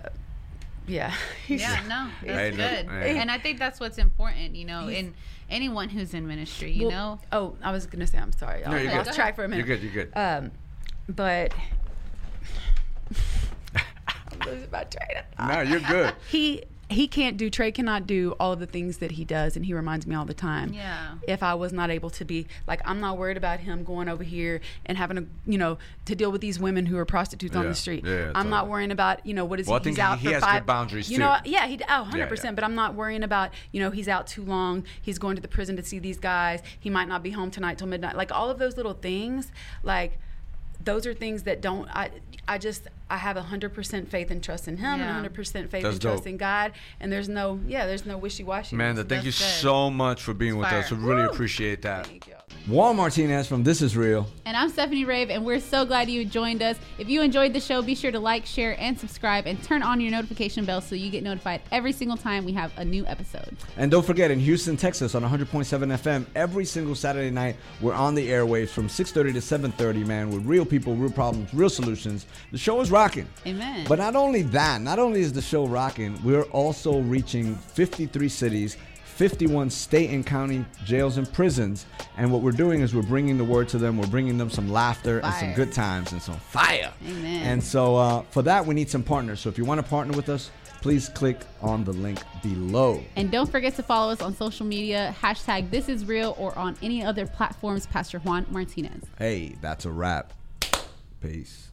yeah.
yeah, no, that's
Hey, look,
good.
hey.
And I think that's what's important, you know, in anyone who's in ministry, you
Well,
know.
Oh, I was gonna say I'm sorry. I
No, you're
lost
good.
track for a minute.
You're good. You're good.
Um, but I'm losing my train
no, you're good.
He he can't do. Trey cannot do all of the things that he does, and he reminds me all the time.
Yeah.
If I was not able to be like, I'm not worried about him going over here and having to, you know, to deal with these women who are prostitutes on the street.
Yeah,
I'm not
totally.
worrying about, you know, what is
Well, I
he?
think
He's out
he- he
for
has good
five
boundaries,
You
too.
know, yeah, he oh, 100
yeah.
percent. But I'm not worrying about, you know, he's out too long. He's going to the prison to see these guys. He might not be home tonight till midnight. Like all of those little things, like those are things that don't I I just I have hundred percent faith and trust in him
Yeah.
and hundred percent faith
That's
and trust in God and there's no yeah there's no wishy washy.
Amanda, thank you
That's good.
so much for being with us. We really
Woo!
appreciate that.
Thank you.
Juan Martinez from This Is Real.
And I'm Stephanie Rave, and we're so glad you joined us. If you enjoyed the show, be sure to like, share, and subscribe, and turn on your notification bell so you get notified every single time we have a new episode.
And don't forget, in Houston, Texas, on 100.7 FM, every single Saturday night, we're on the airwaves from 6.30 to 7.30, man, with real people, real problems, real solutions. The show is rocking.
Amen.
But not only that, not only is the show rocking, we're also reaching 53 cities, 51 state and county jails and prisons. And what we're doing is we're bringing the word to them. We're bringing them some laughter and some good times and some fire.
Amen.
And so uh, for that, we need some partners. So if you want to partner with us, please click on the link below.
And don't forget to follow us on social media, hashtag this is real, or on any other platforms, Pastor Juan Martinez.
Hey, that's a wrap. Peace.